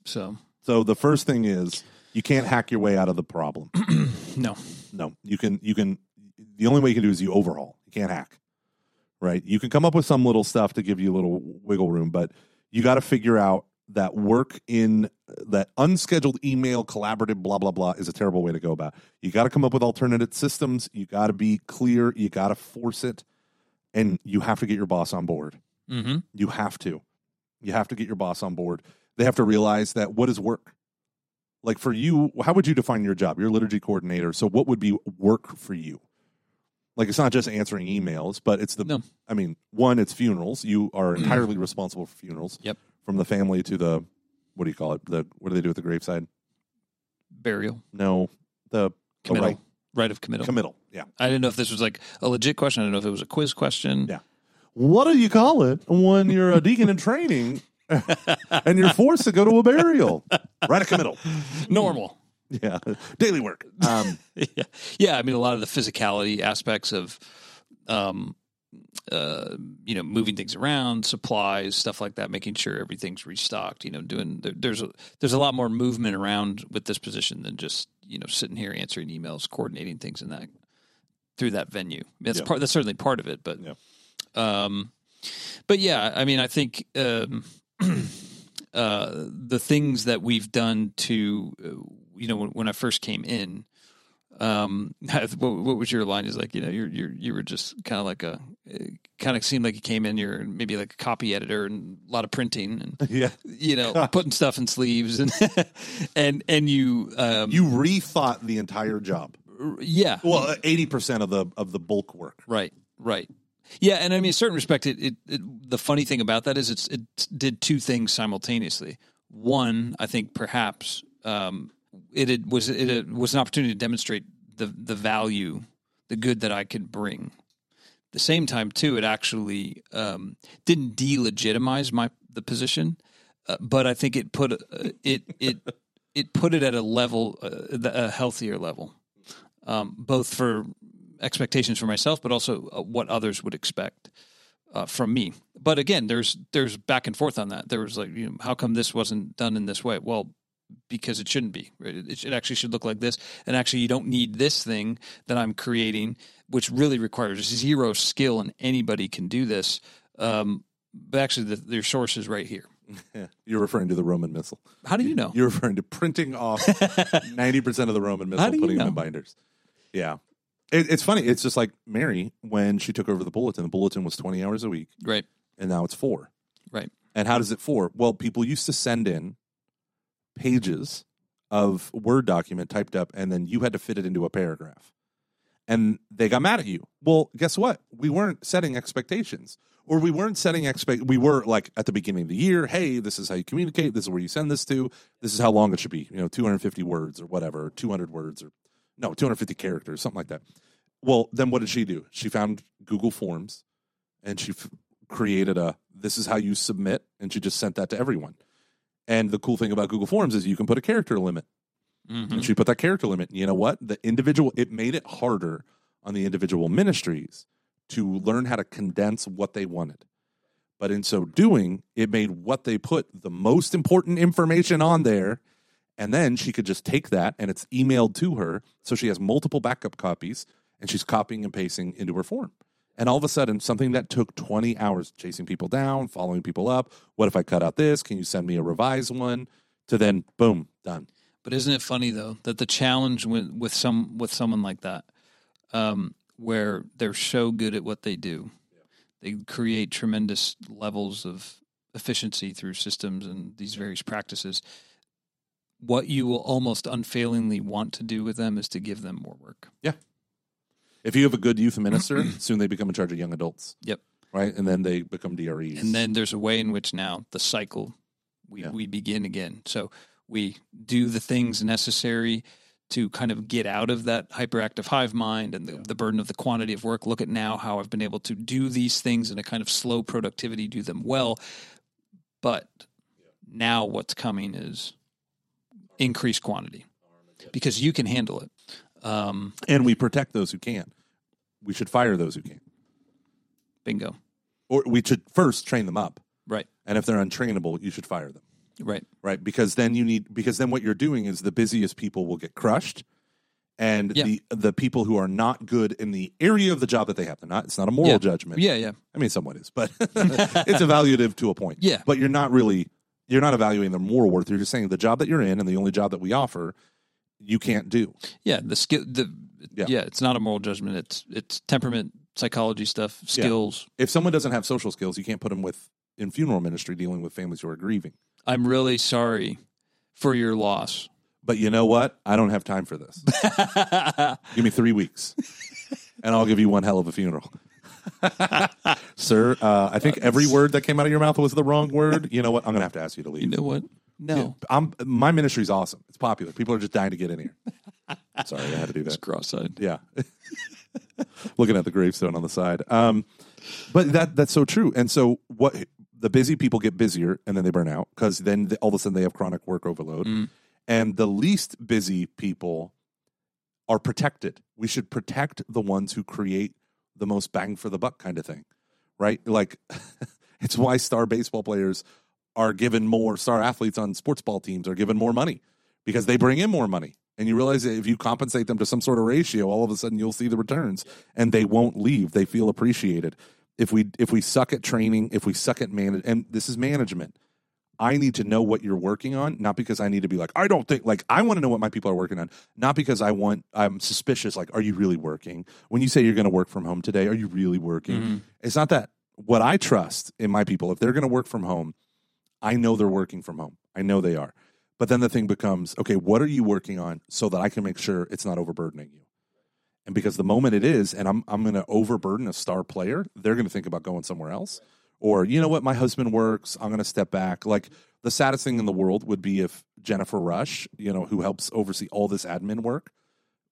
So.
So the first thing is you can't hack your way out of the problem.
[CLEARS THROAT] no.
No. You can. You can. The only way you can do is you overhaul. You can't hack right? You can come up with some little stuff to give you a little wiggle room, but you got to figure out that work in that unscheduled email collaborative blah blah blah is a terrible way to go about. You got to come up with alternative systems. You got to be clear. You got to force it, and you have to get your boss on board. Mm-hmm. You have to. You have to get your boss on board. They have to realize that what is work. Like for you, how would you define your job? You're liturgy coordinator. So what would be work for you? like it's not just answering emails, but it's the No. I mean, one, it's funerals. You are [CLEARS THROAT] entirely responsible for funerals.
Yep.
From the family to the what do you call it? The what do they do at the graveside?
Burial,
No, the, committal,
right, right of committal.
committal. Yeah. I
didn't know if this was like a legit question. I didn't know if it was a quiz question.
Yeah. What do you call it when you're a deacon in training [LAUGHS] and you're forced to go to a burial? Right of committal.
Normal.
Yeah, [LAUGHS] daily work. Um,
[LAUGHS] yeah. yeah, I mean, a lot of the physicality aspects of, um, uh, you know, moving things around, supplies, stuff like that, making sure everything's restocked. You know, doing there, there's a, there's a lot more movement around with this position than just you know sitting here answering emails, coordinating things, in that through that venue. That's yeah. part. That's certainly part of it, but. Yeah. Um, but yeah, I mean, I think um, [CLEARS THROAT] uh, the things that we've done to uh, you know, when, when I first came in, um, [LAUGHS] what, what, was your line? Is like, you know, you're, you're, you were just kind of like a, kind of seemed like you came in, you're maybe like a copy editor and a lot of printing and, [LAUGHS] yeah. you know, putting stuff in sleeves and, [LAUGHS] and, and you, um,
you rethought the entire job.
Yeah.
Well, 80% of the, of the bulk work.
Right. Right. Yeah, and I mean, in certain respect, it, it, it, the funny thing about that is it's, it did two things simultaneously. One, I think perhaps um, it, it was it, it mm-hmm. was an opportunity to demonstrate the the value, the good that I could bring. At the same time, too, it actually um, didn't delegitimize my the position, uh, but I think it put uh, it it it put it at a level uh, a healthier level, um, both for expectations for myself, but also uh, what others would expect. Uh, from me. But again, there's there's back and forth on that. There was like, you know, how come this wasn't done in this way? Well, because it shouldn't be. It, it actually should look like this. And actually, you don't need this thing that I'm creating, which really requires zero skill, and anybody can do this. Um, but actually, the, their source is right here.
[LAUGHS] You're referring to the Roman Missal.
How do you know?
You're referring to printing off 90% [LAUGHS] of the Roman Missal, putting know? them in binders. Yeah. It, it's funny. It's just like Mary when she took over the bulletin. The bulletin was 20 hours a week.
Right.
And now it's four.
Right.
And how does it four? Well, people used to send in pages of Word document typed up, and then you had to fit it into a paragraph. And they got mad at you. Well, guess what? We weren't setting expectations, or we weren't setting expect. We were like at the beginning of the year, hey, this is how you communicate. This is where you send this to. This is how long it should be. You know, 250 words or whatever, 200 words or no, 250 characters, something like that. Well, then what did she do? She found Google Forms, and she f- created a. This is how you submit, and she just sent that to everyone and the cool thing about Google Forms is you can put a character limit. Mm-hmm. And she put that character limit. And you know what? The individual, it made it harder on the individual ministries to learn how to condense what they wanted. But in so doing, it made what they put the most important information on there. And then she could just take that and it's emailed to her. So she has multiple backup copies and she's copying and pasting into her form. And all of a sudden, something that took 20 hours chasing people down, following people up. What if I cut out this? Can you send me a revised one? To then, boom, done.
But isn't it funny though that the challenge with, with some with someone like that, um, where they're so good at what they do, yeah. they create tremendous levels of efficiency through systems and these various practices. What you will almost unfailingly want to do with them is to give them more work.
Yeah. If you have a good youth minister, [CLEARS THROAT] soon they become in charge of young adults.
Yep.
Right, and then they become DREs.
And then there's a way in which now the cycle we yeah. we begin again. So we do the things necessary to kind of get out of that hyperactive hive mind and the, yeah. the, burden of the quantity of work. Look at now how I've been able to do these things in a kind of slow productivity, do them well. But now what's coming is increased quantity because you can handle it.
Um, and we protect those who can. not We should fire those who can. not
Bingo.
Or we should first train them up.
Right.
And if they're untrainable, you should fire them.
Right.
Right. Because then you need because then what you're doing is the busiest people will get crushed and yeah. the the people who are not good in the area of the job that they have. They're not. It's not a moral
yeah.
judgment.
Yeah, yeah. I
mean, somewhat is, but [LAUGHS] it's evaluative to a point.
Yeah.
But you're not really you're not evaluating their moral worth. You're just saying the job that you're in and the only job that we offer you can't do.
Yeah, the skill. The yeah. yeah. it's not a moral judgment. It's it's temperament, psychology stuff, skills.
Yeah. If someone doesn't have social skills, you can't put them with in funeral ministry dealing with families who are grieving.
I'm really sorry for your loss.
But you know what? I don't have time for this. [LAUGHS] give me three weeks, and I'll give you one hell of a funeral. [LAUGHS] Sir, uh, I think every word that came out of your mouth was the wrong word. You know what? I'm going to have to ask you to leave.
You know what? No, yeah,
I'm my ministry's awesome. It's popular. People are just dying to get in here. [LAUGHS] Sorry, I had to do that. It's
cross-eyed.
Yeah, [LAUGHS] looking at the gravestone on the side. Um, but that that's so true. And so what the busy people get busier and then they burn out because then the, all of a sudden they have chronic work overload. Mm. And the least busy people are protected. We should protect the ones who create the most bang for the buck kind of thing, right? Like [LAUGHS] it's why star baseball players are given more star athletes on sports ball teams are given more money because they bring in more money. And you realize that if you compensate them to some sort of ratio, all of a sudden you'll see the returns and they won't leave. They feel appreciated. If we if we suck at training, if we suck at manage and this is management. I need to know what you're working on, not because I need to be like, I don't think like I want to know what my people are working on, not because I want I'm suspicious like are you really working? When you say you're going to work from home today, are you really working? Mm-hmm. It's not that what I trust in my people if they're going to work from home, I know they're working from home. I know they are. But then the thing becomes, okay, what are you working on so that I can make sure it's not overburdening you? And because the moment it is, and I'm I'm going to overburden a star player, they're going to think about going somewhere else. Or you know what, my husband works. I'm going to step back. Like the saddest thing in the world would be if Jennifer Rush, you know, who helps oversee all this admin work,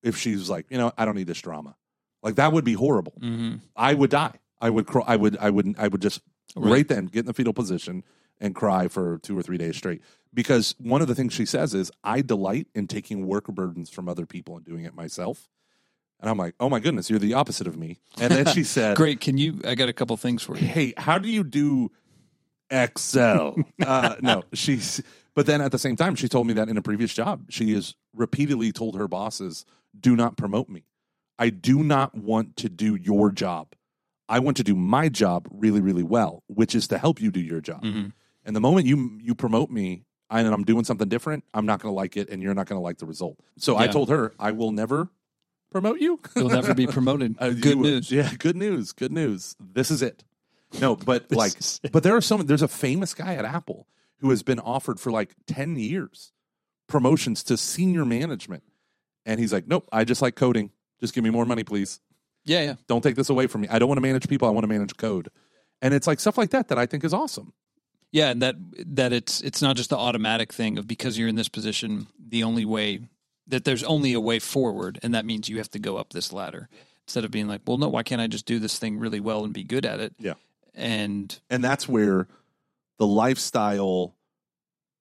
if she's like, you know, I don't need this drama. Like that would be horrible. Mm-hmm. I would die. I would cry. I would. I would. I would just right, right then get in the fetal position and cry for two or three days straight. Because one of the things she says is, I delight in taking work burdens from other people and doing it myself. And I'm like, oh my goodness, you're the opposite of me. And then she [LAUGHS] said,
Great, can you? I got a couple things for you.
Hey, how do you do Excel? [LAUGHS] uh, no, she's, but then at the same time, she told me that in a previous job, she has repeatedly told her bosses, do not promote me. I do not want to do your job. I want to do my job really, really well, which is to help you do your job. Mm-hmm. And the moment you you promote me and I'm doing something different, I'm not going to like it, and you're not going to like the result. So yeah. I told her I will never promote you.
You'll never be promoted. Uh, [LAUGHS] good you, news.
Yeah, good news. Good news. This is it. No, but [LAUGHS] like, but there are some. There's a famous guy at Apple who has been offered for like ten years promotions to senior management, and he's like, nope, I just like coding. Just give me more money, please.
Yeah, yeah.
Don't take this away from me. I don't want to manage people. I want to manage code. And it's like stuff like that that I think is awesome.
Yeah, and that that it's it's not just the automatic thing of because you're in this position, the only way that there's only a way forward, and that means you have to go up this ladder instead of being like, well, no, why can't I just do this thing really well and be good at it?
Yeah,
and
and that's where the lifestyle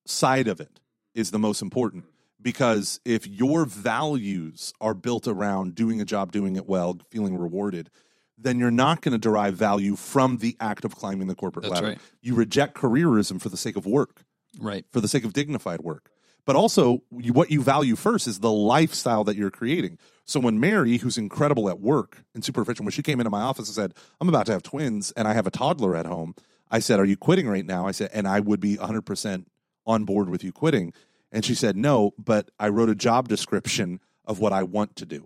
side of it is the most important because if your values are built around doing a job, doing it well, feeling rewarded, then you're not going to derive value from the act of climbing the corporate That's ladder. Right. You reject careerism for the sake of work,
right?
For the sake of dignified work. But also, you, what you value first is the lifestyle that you're creating. So when Mary, who's incredible at work and super efficient, when she came into my office and said, "I'm about to have twins and I have a toddler at home," I said, "Are you quitting right now?" I said, and I would be 100 percent on board with you quitting. And she said, "No, but I wrote a job description of what I want to do."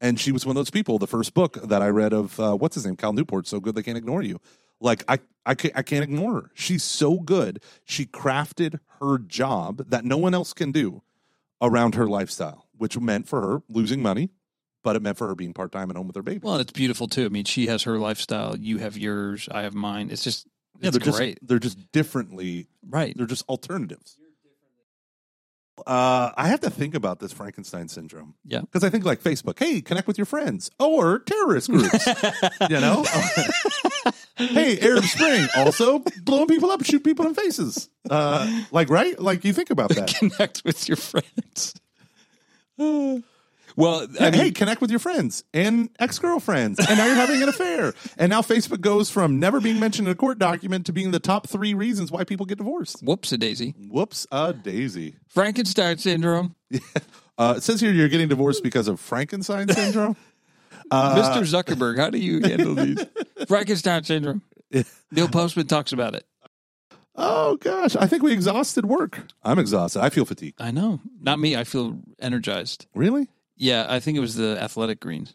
And she was one of those people. The first book that I read of uh, what's his name, Cal Newport, so good they can't ignore you. Like I, I can't, I can't ignore her. She's so good. She crafted her job that no one else can do around her lifestyle, which meant for her losing money, but it meant for her being part time at home with her baby.
Well, it's beautiful too. I mean, she has her lifestyle. You have yours. I have mine. It's just it's yeah, they're great.
Just, they're just differently
right.
They're just alternatives. Uh, I have to think about this Frankenstein syndrome.
Yeah.
Because I think like Facebook, hey, connect with your friends or terrorist groups. [LAUGHS] you know? [LAUGHS] hey, Arab Spring, also blowing people up, shoot people in faces. Uh, like, right? Like, you think about that.
[LAUGHS] Connect with your friends.
[SIGHS] Well, I mean, hey, connect with your friends and ex girlfriends, and now you're having an affair. And now Facebook goes from never being mentioned in a court document to being the top three reasons why people get divorced.
Whoops a daisy.
Whoops a daisy.
Frankenstein syndrome. [LAUGHS]
Yeah. Uh, it says here you're getting divorced because of Frankenstein syndrome.
uh, [LAUGHS] Mr. Zuckerberg, how do you handle these? [LAUGHS] Frankenstein syndrome. Neil Postman talks about it.
Oh gosh, I think we exhausted work. I'm exhausted. I feel fatigued.
I know. Not me. I feel energized.
Really?
Yeah, I think it was the athletic greens.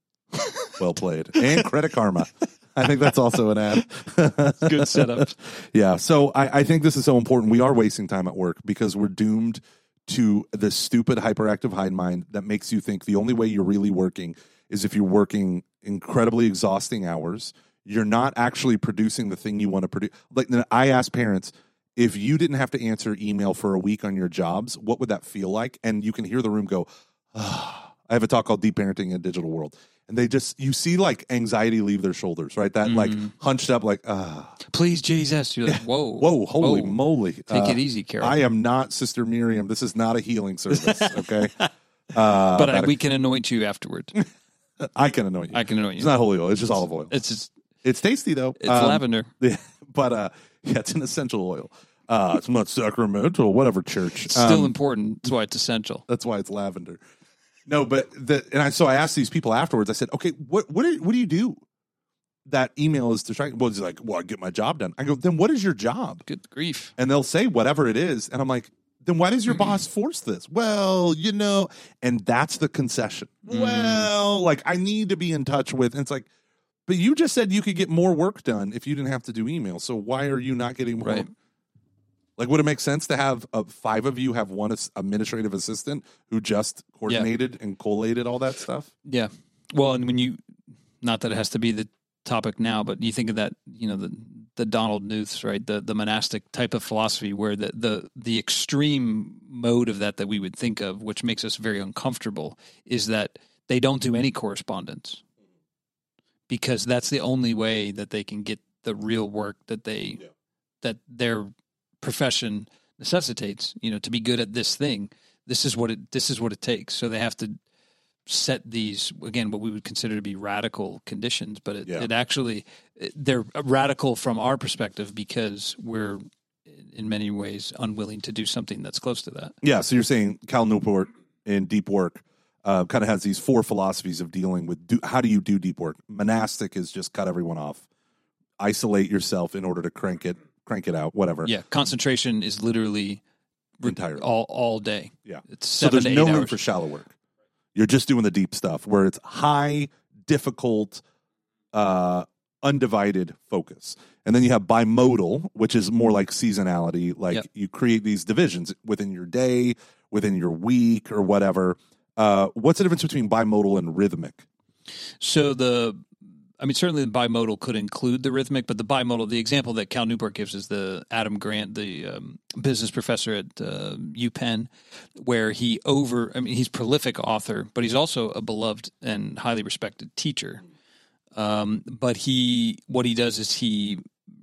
[LAUGHS]
well played. And Credit Karma. I think that's also an ad.
Good setup.
[LAUGHS] yeah. So I, I think this is so important. We are wasting time at work because we're doomed to the stupid hyperactive hive mind that makes you think the only way you're really working is if you're working incredibly exhausting hours. You're not actually producing the thing you want to produce. Like I ask parents, if you didn't have to answer email for a week on your jobs, what would that feel like? And you can hear the room go, [SIGHS] I have a talk called Deep Parenting in a Digital World. And they just, you see like anxiety leave their shoulders, right? That mm-hmm. like hunched up, like, ah.
Please, Jesus. You're like, whoa.
whoa, holy whoa. moly.
Take uh, it easy, Carol.
I am not Sister Miriam. This is not a healing service, [LAUGHS] okay? [LAUGHS] uh,
but we can anoint you afterward. [LAUGHS]
I can anoint you. I
can anoint you. It's
not holy oil. It's just olive oil. It's just, it's tasty though. It's
um, lavender.
Yeah, but uh, yeah, it's an essential oil. Uh, it's not sacramental, whatever church.
It's still um, important. That's why it's essential.
That's why it's lavender. No, but the and I so I asked these people afterwards. I said, okay, what what do, what do you do? That email is distracting. Well, it's like, well, I get my job done. I go, then what is your job?
Good grief!
And they'll say whatever it is, and I'm like, then why does your mm-hmm. boss force this? Well, you know, and that's the concession. Mm. Well, like I need to be in touch with. And it's like, but you just said you could get more work done if you didn't have to do email. So why are you not getting more? Right. Like, would it make sense to have uh, five of you have one as- administrative assistant who just coordinated and collated all that stuff?
Yeah. Well, and when you, not that it has to be the topic now, but you think of that, you know, the the Donald Knuths, right? The the monastic type of philosophy, where the the the extreme mode of that that we would think of, which makes us very uncomfortable, is that they don't do any correspondence because that's the only way that they can get the real work that they yeah. that they're profession necessitates. You know, to be good at this thing, this is what it this is what it takes. So they have to set these again what we would consider to be radical conditions, but it, yeah. it actually they're radical from our perspective because we're in many ways unwilling to do something that's close to that.
Yeah. So you're saying Cal Newport in Deep Work uh, kind of has these four philosophies of dealing with do, how do you do deep work? Monastic is just cut everyone off, isolate yourself in order to crank it crank it out, whatever.
Yeah, concentration is literally entirely all all day.
Yeah,
it's so there's no room hours.
for shallow work. You're just doing the deep stuff where it's high, difficult, uh, undivided focus, and then you have bimodal, which is more like seasonality. Like yep. you create these divisions within your day, within your week, or whatever. Uh, what's the difference between bimodal and rhythmic?
So the I mean, certainly the bimodal could include the rhythmic, but the bimodal, the example that Cal Newport gives is the Adam Grant, the um, business professor at uh, UPenn, where he over, I mean, he's prolific author, but he's also a beloved and highly respected teacher. Um, but he, what he does is he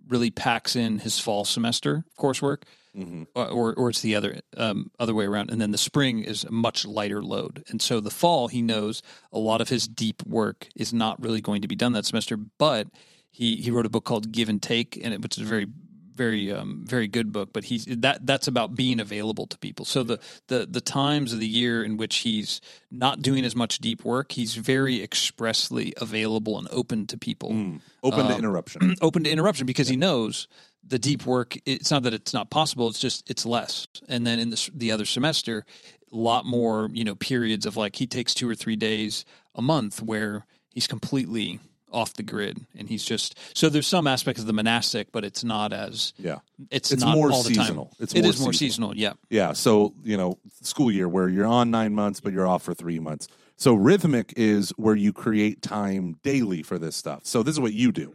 really packs in his fall semester coursework mm-hmm. Uh, or, or it's the other um, other way around. And then the spring is a much lighter load, and so the fall he knows a lot of his deep work is not really going to be done that semester. But he he wrote a book called Give and Take, and it, which is a very very um, very good book. But he's that that's about being available to people. So the the the times of the year in which he's not doing as much deep work, he's very expressly available and open to people,
mm. open um, to interruption,
[CLEARS THROAT] open to interruption because yeah. he knows the deep work it's not that it's not possible it's just it's less and then in the, the other semester a lot more you know periods of like he takes two or three days a month where he's completely off the grid and he's just so there's some aspects of the monastic but it's not as
yeah
it's, it's not
more
all
seasonal the time. it's
it more, is more seasonal. seasonal
yeah yeah so you know school year where you're on nine months but you're off for three months so rhythmic is where you create time daily for this stuff so this is what you do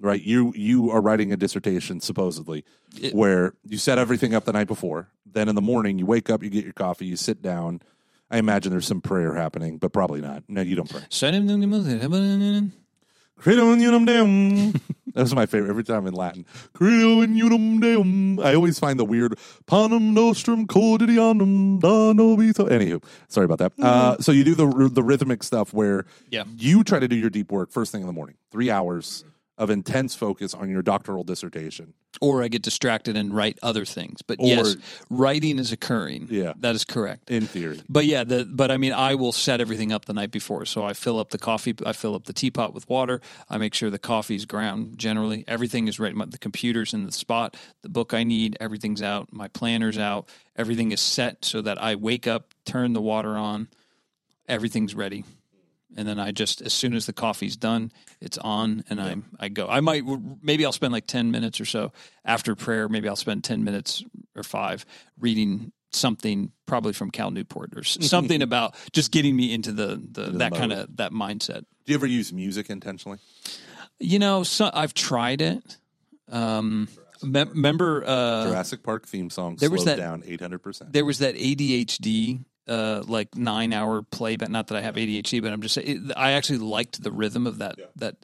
right? You you are writing a dissertation supposedly, it, where you set everything up the night before. Then in the morning, you wake up, you get your coffee, you sit down. I imagine there's some prayer happening, but probably not. No, you don't pray. [LAUGHS] That was my favorite every time in Latin. Credo in unum deum. I always find the weird panum nostrum quotidianum da nobito. Anywho, sorry about that. Uh, mm-hmm. so you do the the rhythmic stuff where
yeah.
you try to do your deep work first thing in the morning, three hours of intense focus on your doctoral dissertation.
Or I get distracted and write other things. But or, yes, writing is occurring.
Yeah.
That is correct.
In theory.
But yeah, the, but I mean, I will set everything up the night before. So I fill up the coffee, I fill up the teapot with water. I make sure the coffee's ground generally. Everything is right. The computer's in the spot. The book I need, everything's out. My planner's out. Everything is set so that I wake up, turn the water on. Everything's ready and then I just as soon as the coffee's done, it's on, and I'm I go. I might maybe I'll spend like ten minutes or so after prayer. Maybe I'll spend ten minutes or five reading something probably from Cal Newport or [LAUGHS] something about just getting me into the, the, into that kind of that mindset.
Do you ever use music intentionally?
You know, so I've tried it. Um, me- remember uh,
Jurassic Park theme song there was that, down 800%.
There was that ADHD uh, like nine hour play, but not that I have ADHD, but I'm just saying I actually liked the rhythm of that yeah. that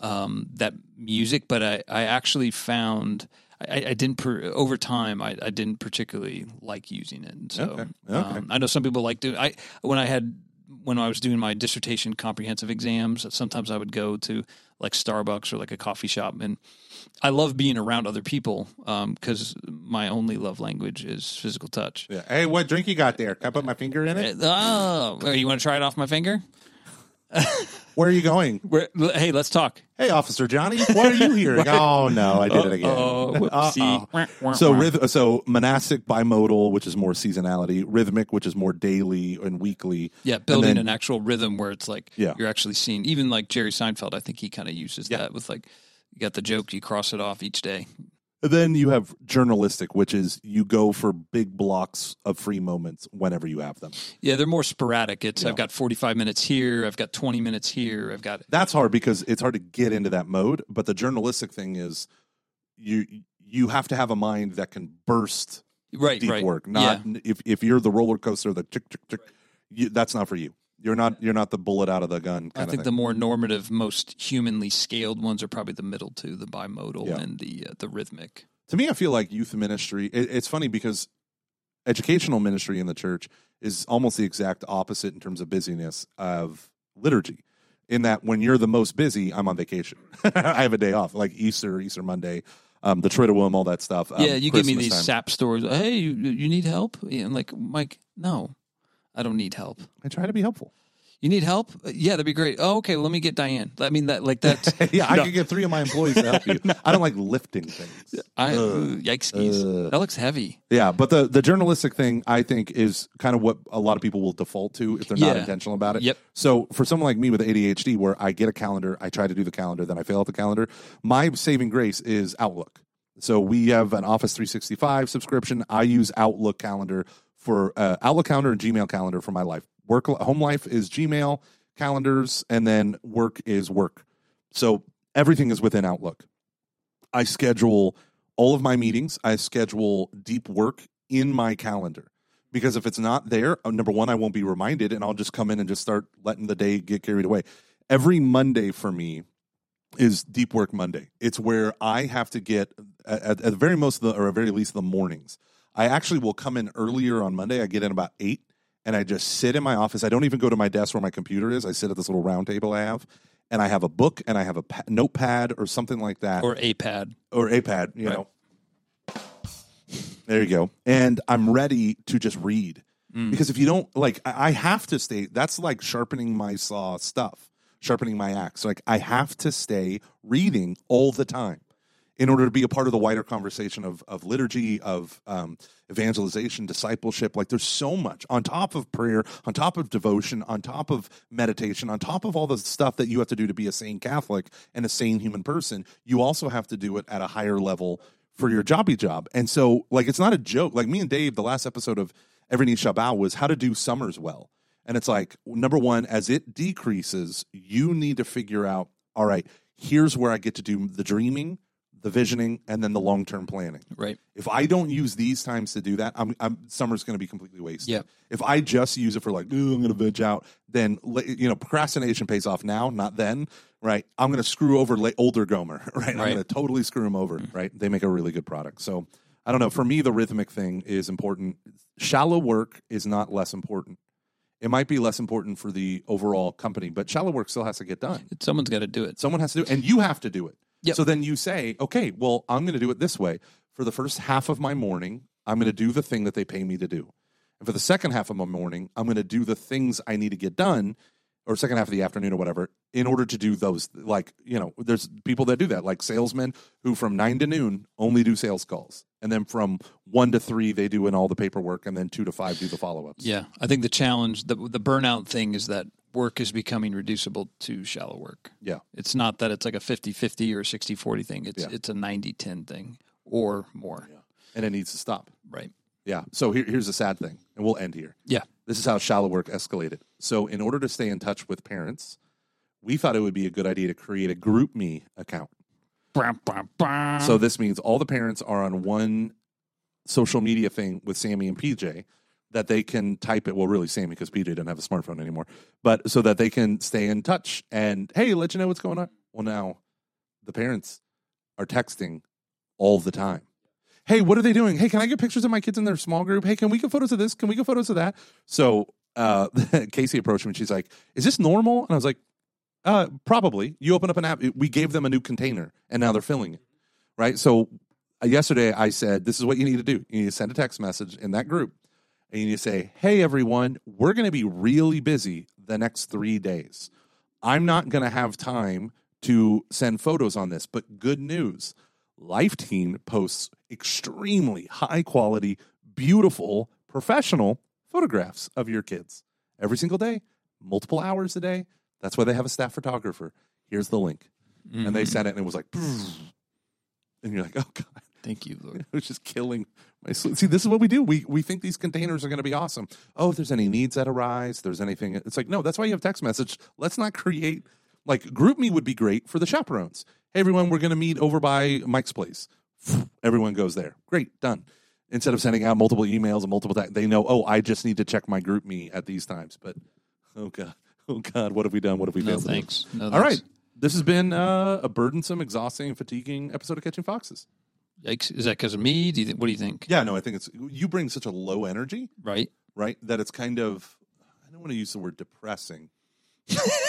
um, that music, but I, I actually found I, I didn't per, over time I, I didn't particularly like using it. So okay. Okay. Um, I know some people like to I when I had when I was doing my dissertation comprehensive exams, sometimes I would go to like Starbucks or like a coffee shop, and I love being around other people because um, my only love language is physical touch. Yeah.
Hey, what drink you got there? Can I put my finger in it?
Uh, oh, you want to try it off my finger?
[LAUGHS] Where are you going?
Where, hey, let's talk.
Hey, Officer Johnny, why are you here? [LAUGHS] oh no, I did it again. Uh-oh. [LAUGHS] so, ryth- so monastic, bimodal, which is more seasonality, rhythmic, which is more daily and weekly.
Yeah, building then, an actual rhythm where it's like yeah. you're actually seeing. Even like Jerry Seinfeld, I think he kind of uses yeah. that with like you got the joke, you cross it off each day.
Then you have journalistic, which is you go for big blocks of free moments whenever you have them.
Yeah, they're more sporadic. It's yeah. I've got 45 minutes here, I've got 20 minutes here, I've got
That's hard because it's hard to get into that mode, but the journalistic thing is you you have to have a mind that can burst
right, deep right.
work. Not yeah. if if you're the roller coaster the tick tick tick, right. you, that's not for you. You're not you're not the bullet out of the gun.
I think the more normative, most humanly scaled ones are probably the middle two, the bimodal yeah. and the uh, the rhythmic.
To me, I feel like youth ministry. It, it's funny because educational ministry in the church is almost the exact opposite in terms of busyness of liturgy. In that, when you're the most busy, I'm on vacation. [LAUGHS] I have a day off, like Easter, Easter Monday um, the Triduum, all that stuff.
Um, yeah, you Christmas give me these time. sap stories. Hey, you, you need help? And like, Mike, no, I don't need help.
I try to be helpful.
You need help? Uh, yeah, that'd be great. Oh, okay. Let me get Diane. I mean, that like that. [LAUGHS] yeah,
I no. get three of my employees to help you. [LAUGHS] no. I don't like lifting things. I,
yikes! That looks heavy.
Yeah, but the the journalistic thing I think is kind of what a lot of people will default to if they're yeah. not intentional about it.
Yep.
So for someone like me with ADHD, where I get a calendar, I try to do the calendar, then I fail at the calendar. My saving grace is Outlook. So we have an Office 365 subscription. I use Outlook calendar for uh, Outlook calendar and Gmail calendar for my life. Work home life is Gmail calendars, and then work is work. So everything is within Outlook. I schedule all of my meetings. I schedule deep work in my calendar because if it's not there, uh, number one, I won't be reminded, and I'll just come in and just start letting the day get carried away. Every Monday for me is Deep Work Monday. It's where I have to get at, at the very most, the, or at very least, the mornings. I actually will come in earlier on Monday. I get in about eight and I just sit in my office. I don't even go to my desk where my computer is. I sit at this little round table I have and I have a book and I have a pa- notepad or something like that.
Or a pad.
Or a pad, you right. know. There you go. And I'm ready to just read. Mm. Because if you don't, like, I, I have to stay. That's like sharpening my saw stuff, sharpening my axe. Like, I have to stay reading all the time in order to be a part of the wider conversation of, of liturgy, of um, evangelization, discipleship. Like there's so much on top of prayer, on top of devotion, on top of meditation, on top of all the stuff that you have to do to be a sane Catholic and a sane human person. You also have to do it at a higher level for your jobby job. And so, like, it's not a joke. Like, me and Dave, the last episode of Every Knee Shabbat was how to do summers well. And it's like, number one, as it decreases, you need to figure out, all right, here's where I get to do the dreaming the visioning, and then the long term planning.
Right.
If I don't use these times to do that, I'm, I'm summer's going to be completely wasted.
Yeah.
If I just use it for like, I'm going to veg out, then you know procrastination pays off now, not then. Right. I'm going to screw over la- older Gomer. Right. [LAUGHS] right. I'm going to totally screw him over. Mm-hmm. Right. They make a really good product. So I don't know. For me, the rhythmic thing is important. Shallow work is not less important it might be less important for the overall company, but shallow work still has to get done.
Someone's got
to
do it.
Someone has to do it, and you have to do it. Yep. So then you say, okay, well, I'm going to do it this way. For the first half of my morning, I'm going to do the thing that they pay me to do. And for the second half of my morning, I'm going to do the things I need to get done or second half of the afternoon or whatever in order to do those like you know there's people that do that like salesmen who from 9 to noon only do sales calls and then from 1 to 3 they do in all the paperwork and then 2 to 5 do the follow-ups
yeah i think the challenge the, the burnout thing is that work is becoming reducible to shallow work.
Yeah.
It's not that it's like a 50-50 or 60-40 thing. It's yeah. it's a 90-10 thing or more. Yeah.
And it needs to stop.
Right.
Yeah. So here, here's a sad thing, and we'll end here.
Yeah.
This is how shallow work escalated. So in order to stay in touch with parents, we thought it would be a good idea to create a GroupMe account. So this means all the parents are on one social media thing with Sammy and PJ that they can type it. Well, really, Sammy, because PJ didn't have a smartphone anymore, but so that they can stay in touch and hey, let you know what's going on. Well, now the parents are texting all the time. Hey, what are they doing? Hey, can I get pictures of my kids in their small group? Hey, can we get photos of this? Can we get photos of that? So uh, [LAUGHS] Casey approached me and she's like, Is this normal? And I was like, uh, Probably. You open up an app, we gave them a new container and now they're filling it. Right. So uh, yesterday I said, This is what you need to do. You need to send a text message in that group and you say, hey, everyone, we're going to be really busy the next three days. I'm not going to have time to send photos on this, but good news Life Teen posts extremely high quality, beautiful, professional photographs of your kids every single day, multiple hours a day. That's why they have a staff photographer. Here's the link. Mm-hmm. And they mm-hmm. sent it and it was like, and you're like, oh God,
Thank you, Lord. [LAUGHS] I
was just killing my sleep. See, this is what we do. We we think these containers are going to be awesome. Oh, if there's any needs that arise, there's anything. It's like no. That's why you have text message. Let's not create like GroupMe would be great for the chaperones. Hey everyone, we're going to meet over by Mike's place. [SNIFFS] Everyone goes there. Great, done. Instead of sending out multiple emails and multiple, they know. Oh, I just need to check my GroupMe at these times. But oh god, [LAUGHS] oh god, what have we done? What have we failed? thanks. No, All thanks. right, this has been uh, a burdensome, exhausting, fatiguing episode of Catching Foxes.
Is that because of me? Do you think? What do you think?
Yeah, no, I think it's you bring such a low energy,
right?
Right, that it's kind of I don't want to use the word depressing. [LAUGHS]